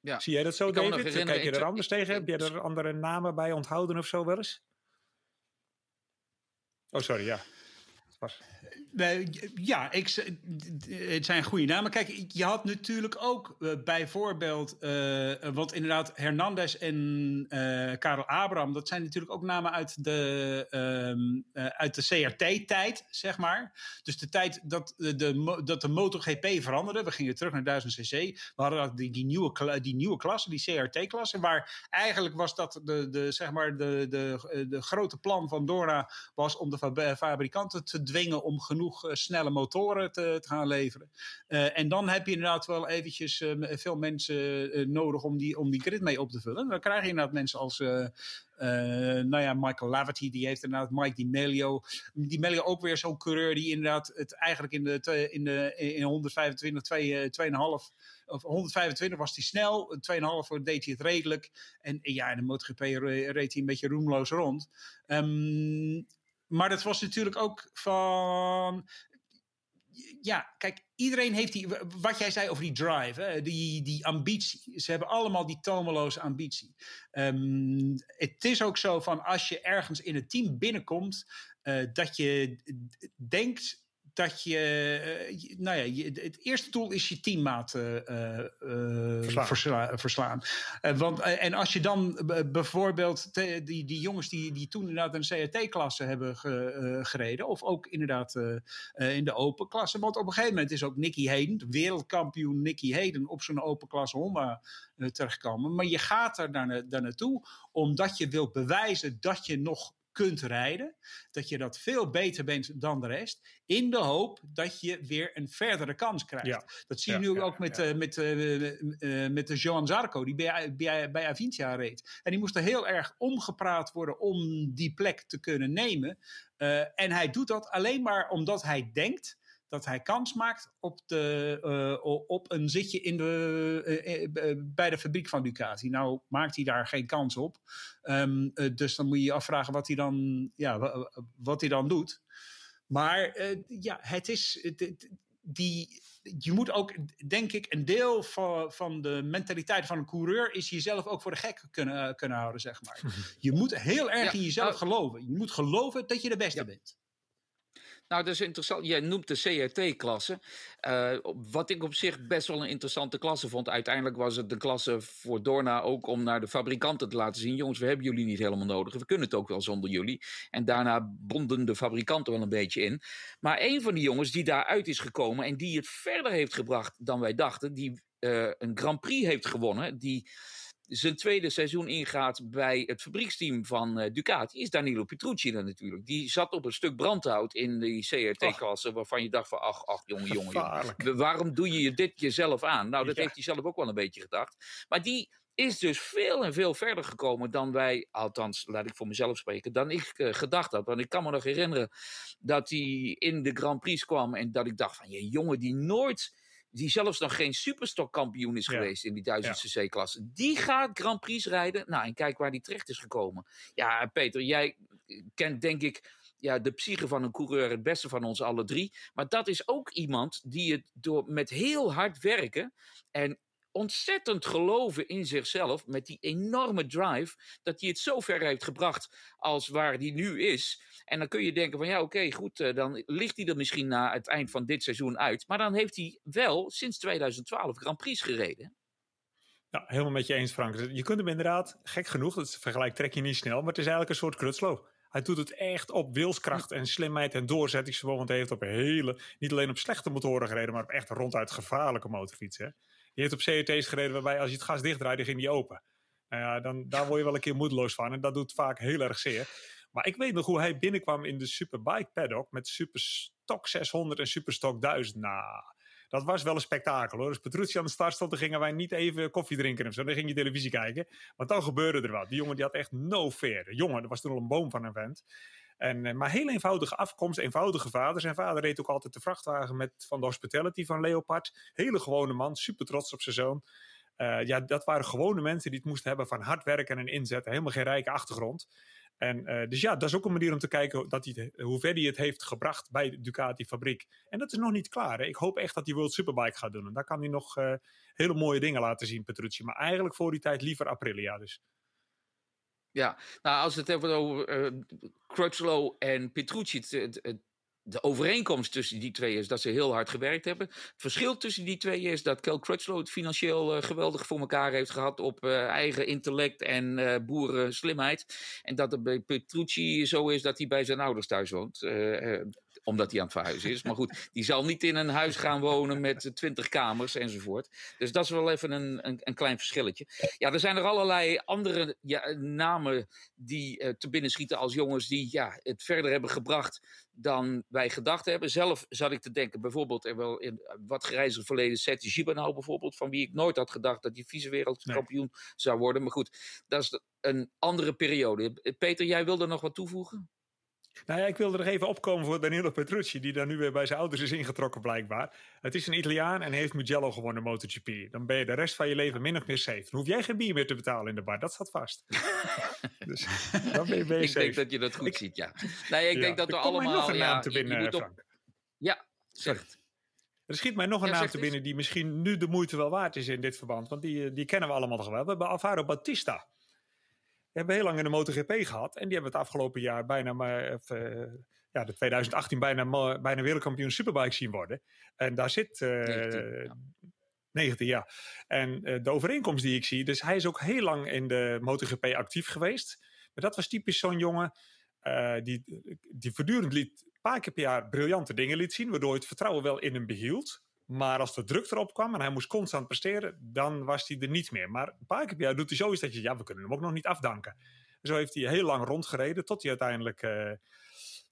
Ja. Zie jij dat zo, Ik David? Kijk je er anders tegen? Heb jij er andere namen bij onthouden of zo wel eens? Oh, sorry, ja. Was- ja, ik, het zijn goede namen. Kijk, je had natuurlijk ook eh, bijvoorbeeld, eh, want inderdaad, Hernandez en eh Karel Abraham, dat zijn natuurlijk ook namen uit de, ehm, eh, uit de CRT-tijd, zeg maar. Dus de tijd dat de, de, dat de MotoGP veranderde. We gingen terug naar 1000 cc. We hadden die, die, nieuwe, die nieuwe klasse, die CRT-klasse, waar eigenlijk was dat de, de, zeg maar de, de, de grote plan van Dorna was om de fab- fabrikanten te dwingen om genoeg snelle motoren te, te gaan leveren. en dan heb je inderdaad wel eventjes veel mensen nodig om die, om die grid mee op te vullen. Dan krijg je inderdaad mensen als nou ja, Michael Laverty, die heeft inderdaad Mike Di Melio. Di Melio ook weer zo'n coureur die inderdaad het eigenlijk in de, in de in 125, 2, 2,5 of 125 was hij snel, 2,5 deed hij het redelijk. En ja, in de MotoGP reed hij een beetje roemloos rond. Um, maar dat was natuurlijk ook van. Ja, kijk, iedereen heeft die. Wat jij zei over die drive, hè, die, die ambitie. Ze hebben allemaal die tomeloze ambitie. Um, het is ook zo van als je ergens in het team binnenkomt. Uh, dat je denkt dat je, uh, nou ja, je, het eerste doel is je teammaat uh, verslaan. Versla, verslaan. want, en als je dan bijvoorbeeld te, die, die jongens die, die toen inderdaad een CRT-klasse hebben ge, gereden, of ook inderdaad in de open klasse, want op een gegeven moment is ook Nicky Hayden, wereldkampioen Nicky Hayden, op zo'n open klasse Honda terechtgekomen. Maar je gaat er daar, daar naartoe omdat je wilt bewijzen dat je nog kunt rijden. Dat je dat veel beter bent dan de rest. In de hoop dat je weer een verdere kans krijgt. Dat zie je nu ook met, uh, met, uh, met de Johan Zarco, die bij, bij, bij Avintia reed. En die moest er heel erg omgepraat worden om die plek te kunnen nemen. en hij doet dat alleen maar omdat hij denkt dat hij kans maakt op, de, uh, op een zitje in de, uh, bij de fabriek van Ducati. Nou maakt hij daar geen kans op. Um, dus dan moet je je afvragen wat hij dan, ja, wat hij dan doet. Maar ja, het is. Die, je moet ook, denk ik, een deel van, van de mentaliteit van een coureur is jezelf ook voor de gek kunnen, kunnen houden, zeg maar. Je moet heel erg in jezelf geloven. Je moet geloven dat je de beste bent. Nou, dat is interessant. Jij noemt de CRT-klasse. Eh, wat ik op zich best wel een interessante klasse vond. Uiteindelijk was het de klasse voor Dorna ook om naar de fabrikanten te laten zien: jongens, we hebben jullie niet helemaal nodig. We kunnen het ook wel zonder jullie. En daarna bonden de fabrikanten wel een beetje in. Maar een van die jongens die daaruit is gekomen en die het verder heeft gebracht dan wij dachten, die uh, een Grand Prix heeft gewonnen, die zijn tweede seizoen ingaat bij het fabrieksteam van uh, Ducati, is Danilo Petrucci dan natuurlijk. Die zat op een stuk brandhout in die CRT-klasse, waarvan je dacht van, ach, ach, jongen, jongen, jongen. Waarom doe je je dit jezelf aan? Nou, dat heeft hij zelf ook wel een beetje gedacht. Maar die is dus veel en veel verder gekomen dan wij, althans, laat ik voor mezelf spreken, dan ik uh, gedacht had. Want ik kan me nog herinneren dat hij in de Grand Prix kwam en dat ik dacht van, je jongen die nooit die zelfs nog geen superstockkampioen is geweest in die 1000 cc-klasse. Die gaat Grand Prix rijden. Nou, en kijk waar die terecht is gekomen. Ja, Peter, jij kent denk ik ja, de psyche van een coureur het beste van ons alle drie. Maar dat is ook iemand die het door met heel hard werken en ontzettend geloven in zichzelf, met die enorme drive, dat hij het zo ver heeft gebracht als waar hij nu is. En dan kun je denken van ja, oké, goed, eh, dan ligt hij er misschien na het eind van dit seizoen uit. Maar dan heeft hij wel sinds 2012 Grand Prix gereden. Ja, helemaal met je eens, Frank. Je kunt hem inderdaad, gek genoeg, dat vergelijk trek je niet snel, maar het is eigenlijk een soort krutslo. Hij doet het echt op wilskracht en slimheid en doorzettingsvermogen. Want hij heeft op hele, niet alleen op slechte motoren gereden, maar op echt ronduit gevaarlijke motorfietsen. Die heeft op CRT's gereden waarbij als je het gas dichtdraait, dan ging die open. Nou ja, dan, daar word je wel een keer moedeloos van. En dat doet vaak heel erg zeer. Maar ik weet nog hoe hij binnenkwam in de Superbike paddock met Superstock 600 en Superstock 1000. Nou, dat was wel een spektakel hoor. Als Petrucci aan de start stond, dan gingen wij niet even koffie drinken of zo. Dan ging je televisie kijken. Want dan gebeurde er wat. Die jongen die had echt no. De jongen, er was toen al een boom van een vent. En, eh, maar heel eenvoudige afkomst, eenvoudige vader. Zijn vader reed ook altijd de vrachtwagen met, van de hospitality van Leopard. Hele gewone man, super trots op zijn zoon. Uh, ja, dat waren gewone mensen die het moesten hebben van hard werken en inzet. Helemaal geen rijke achtergrond. En, uh, dus ja, dat is ook een manier om te kijken dat hij, hoe ver hij het heeft gebracht bij de Ducati fabriek. En dat is nog niet klaar. Hè. Ik hoop echt dat hij World Superbike gaat doen. En daar kan hij nog uh, hele mooie dingen laten zien, Petrucci. Maar eigenlijk voor die tijd liever Aprilia dus. Ja, nou als het hebben over uh, Crutchlow en Petrucci, het, het, de overeenkomst tussen die twee is dat ze heel hard gewerkt hebben. Het verschil tussen die twee is dat Kel Crutchlow het financieel uh, geweldig voor elkaar heeft gehad op uh, eigen intellect en uh, boeren slimheid. En dat het bij Petrucci zo is dat hij bij zijn ouders thuis woont omdat hij aan het verhuizen is. Maar goed, die zal niet in een huis gaan wonen met twintig kamers enzovoort. Dus dat is wel even een, een, een, klein verschilletje. Ja, er zijn er allerlei andere ja, namen die uh, te binnen schieten als jongens die ja, het verder hebben gebracht dan wij gedacht hebben. Zelf zat ik te denken, bijvoorbeeld, er wel in wat gereizigd verleden, Seti Gibernau bijvoorbeeld, van wie ik nooit had gedacht dat hij vice-wereldkampioen zou worden. Maar goed, dat is een andere periode. Peter, jij wilde nog wat toevoegen? Nou ja, ik wilde er even opkomen voor Danilo Petrucci, die daar nu weer bij zijn ouders is ingetrokken blijkbaar. Het is een Italiaan en heeft Mugello gewonnen MotoGP. Dan ben je de rest van je leven min of meer safe. Dan hoef jij geen bier meer te betalen in de bar, dat staat vast. dus dan ben je, ben je Ik denk dat je dat goed ziet, ja. Nee, ik denk dat we allemaal... nog een naam ja, te je- je binnen, moet op- Frank. Ja, zeg het. Er schiet mij nog een Ja, naam te binnen die misschien nu de moeite wel waard is in dit verband. Want die, eh, die kennen we allemaal nog wel. We hebben Alvaro Bautista. Die hebben heel lang in de MotoGP gehad. En die hebben het afgelopen jaar bijna maar... of, eh, ja, de 2018 bijna, bijna wereldkampioen Superbike zien worden. En daar zit... eh 19, ja. 19, ja. En eh, de overeenkomst die ik zie... Dus hij is ook heel lang in de MotoGP actief geweest. Maar dat was typisch zo'n jongen... eh, die, die voortdurend liet, een paar keer per jaar briljante dingen liet zien, waardoor het vertrouwen wel in hem behield. Maar als de druk erop kwam en hij moest constant presteren, dan was hij er niet meer. Maar een paar keer per jaar doet hij zoiets dat je, ja, we kunnen hem ook nog niet afdanken. Zo heeft hij heel lang rondgereden, tot hij uiteindelijk eh,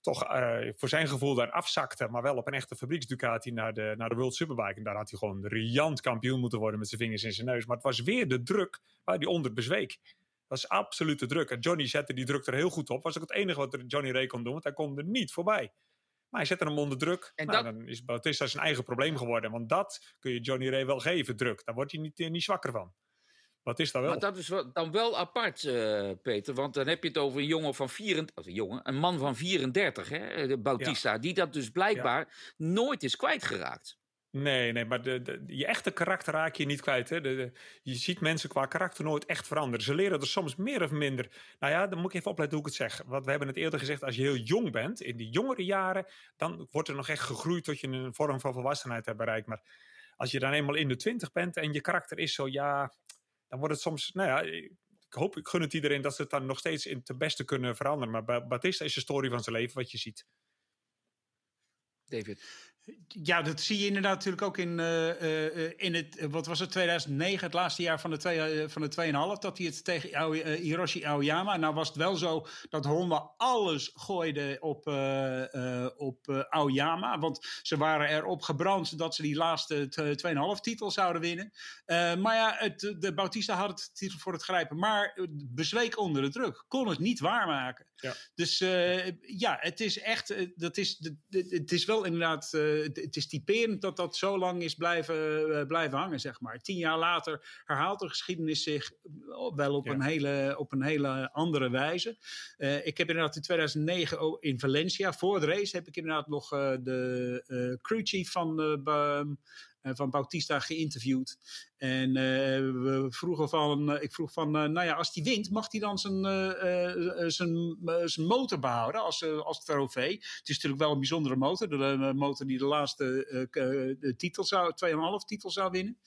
toch eh, voor zijn gevoel daar afzakte, maar wel op een echte fabrieksducati naar de, naar de World Superbike. En daar had hij gewoon riant kampioen moeten worden met zijn vingers in zijn neus. Maar het was weer de druk waar hij onder bezweek. Dat is absolute druk. En Johnny zette die druk er heel goed op. Was ook het enige wat Johnny Ray kon doen, want hij kon er niet voorbij. Maar hij zette hem onder druk. En nou, dat- dan is Bautista zijn eigen probleem geworden. Want dat kun je Johnny Ray wel geven, druk. Daar wordt hij niet, eh, niet zwakker van. Bautista wel. Maar dat is wel- dan wel apart, eh, Peter. Want dan heb je het over een jongen van 34, of een jongen, een man van 34, hè, de Bautista, die dat dus blijkbaar nooit is kwijtgeraakt. Nee, nee, maar de, je echte karakter raak je niet kwijt. Hè? De, je ziet mensen qua karakter nooit echt veranderen. Ze leren er soms meer of minder. Nou ja, dan moet ik even opletten hoe ik het zeg. Want we hebben het eerder gezegd, als je heel jong bent, in die jongere jaren, dan wordt er nog echt gegroeid tot je een vorm van volwassenheid hebt bereikt. Maar als je dan eenmaal in de twintig bent en je karakter is zo, ja, dan wordt het soms, nou ja, ik hoop, ik gun het iedereen dat ze het dan nog steeds in het beste kunnen veranderen. Maar Ba- Batista is de story van zijn leven, wat je ziet. David. Ja, dat zie je inderdaad natuurlijk ook in, eh, in het, wat was het, 2009, het laatste jaar van de, twee, van de 2,5, dat hij het tegen Hiroshi Aoyama. Nou was het wel zo dat Honda alles gooide op, op Aoyama, want ze waren erop gebrand dat ze die laatste t- 2,5 titel zouden winnen. Maar ja, het, de Bautista had het titel voor het grijpen, maar bezweek onder de druk, kon het niet waarmaken. Ja. Dus ja, het is echt, dat is, het is wel inderdaad, het is typerend dat dat zo lang is blijven, eh, blijven hangen, zeg maar. Tien jaar later herhaalt de geschiedenis zich wel op, Ja. een, hele, op een hele andere wijze. Eh, ik heb inderdaad in 2009 ook in Valencia, voor de race, heb ik inderdaad nog eh, de eh, crew chief van, eh, eh, van Bautista geïnterviewd. En eh, we vroegen van, eh, ik vroeg van, eh, nou ja, als hij wint, mag hij dan zijn, eh, eh, zijn, eh, zijn motor behouden als, eh, als trofee? Het is natuurlijk wel een bijzondere motor. De, eh, motor die de laatste eh, eh, titel zou, 2,5 titel zou winnen.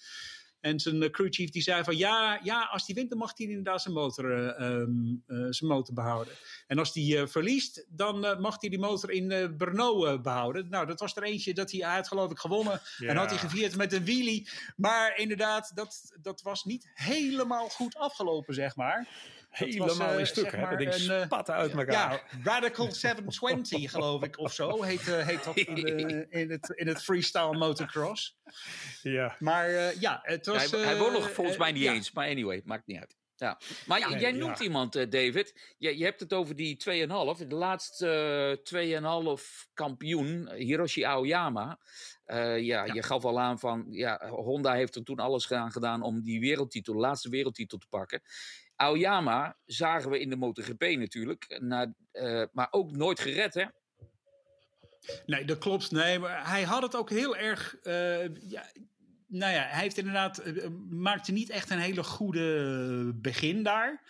En zijn eh, crewchief die zei van ja, ja, als hij wint, dan mag hij inderdaad zijn motor, eh, ehm, eh, zijn motor behouden. En als hij verliest, dan mag hij die motor in Brno eh, behouden. Nou, dat was er eentje dat hij, hij had geloof ik gewonnen. En had hij gevierd met een wheelie. Maar inderdaad, dat, dat was niet helemaal goed afgelopen, zeg maar. Dat was, Helemaal eh, in stuk, zeg hè? maar Dat ding een, eh, spatten uit elkaar. Ja, Radical 720 geloof ik of zo heet, eh, heet dat in, de- in, het, in het freestyle motocross. ja. Maar eh, ja, het was... hij, hij woont nog volgens mij niet eens, maar anyway, maakt niet uit. Ja. Maar jij ja. noemt iemand, eh, David. Je, je hebt het over die 2,5. De laatste eh, 2,5 kampioen, Hiroshi Aoyama. Eh, ja, je gaf al aan van, ja, Honda heeft er toen alles aan gedaan om die wereldtitel, de laatste wereldtitel te pakken. Aoyama zagen we in de MotoGP natuurlijk, na, eh, maar ook nooit gered, hè? Nee, dat klopt. Nee, maar hij had het ook heel erg. eh, ja, nou ja, hij heeft inderdaad. eh, maakte niet echt een hele goede begin daar.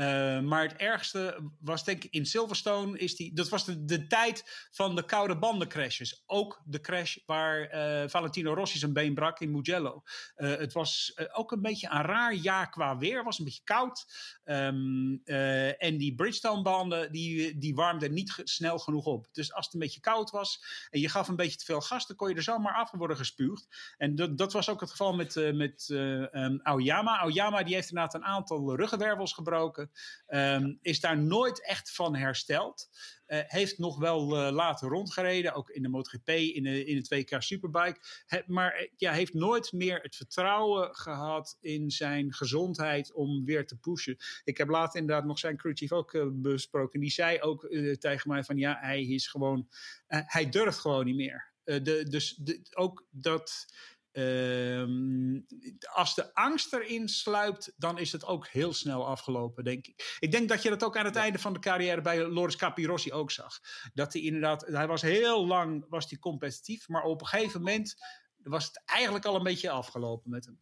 Eh, maar het ergste was denk ik in Silverstone. Is die, dat was de, tijd van de koude bandencrashes. Ook de crash waar eh, Valentino Rossi zijn been brak in Mugello. Eh, het was ook een beetje een raar jaar qua weer. Het was een beetje koud. Ehm, eh, en die Bridgestone-banden die, die warmden niet snel genoeg op. Dus als het een beetje koud was en je gaf een beetje te veel gas, dan kon je er zomaar af worden gespuugd. En dat, dat was ook het geval met, met um, Aoyama. Aoyama die heeft inderdaad een aantal ruggenwervels gebroken. Um, is daar nooit echt van hersteld. Uh, heeft nog wel uh, later rondgereden, ook in de MotoGP, in de, in de 2K Superbike. Maar ja, heeft nooit meer het vertrouwen gehad in zijn gezondheid om weer te pushen. Ik heb later inderdaad nog zijn crewchief ook besproken. Die zei ook tegen mij van ja, hij is gewoon, hij durft gewoon niet meer. de, dus ook dat Um, als de angst erin sluipt, dan is het ook heel snel afgelopen, denk ik. Ik denk dat je dat ook aan het ja. einde van de carrière bij Loris Capirossi ook zag. Dat hij inderdaad, hij was heel lang was hij competitief, maar op een gegeven moment was het eigenlijk al een beetje afgelopen met hem.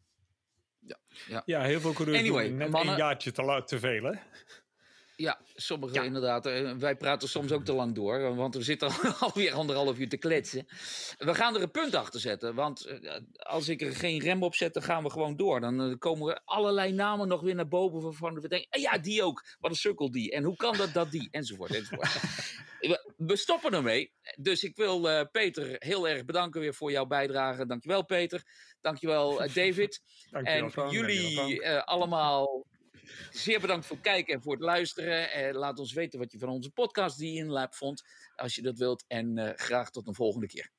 Ja, ja. ja heel veel coureurs anyway, net mannen, een jaartje te, te veel, hè? Ja, sommigen ja. inderdaad. Eh, wij praten soms ook te lang door, want we zitten alweer anderhalf uur te kletsen. We gaan er een punt achter zetten, want eh, als ik er geen rem op zet, dan gaan we gewoon door. Dan eh, komen er allerlei namen nog weer naar boven waarvan we denken, ja, die ook. Wat een sukkel die. En hoe kan dat dat die? Enzovoort, enzovoort. we stoppen ermee. Dus ik wil Peter heel erg bedanken weer voor jouw bijdrage. Dankjewel Peter. Dankjewel David. Dankjewel, en jullie allemaal Zeer bedankt voor het kijken en voor het luisteren. Eh, laat ons weten wat je van onze podcast die in Lab vond. Als je dat wilt. En uh, graag tot een volgende keer.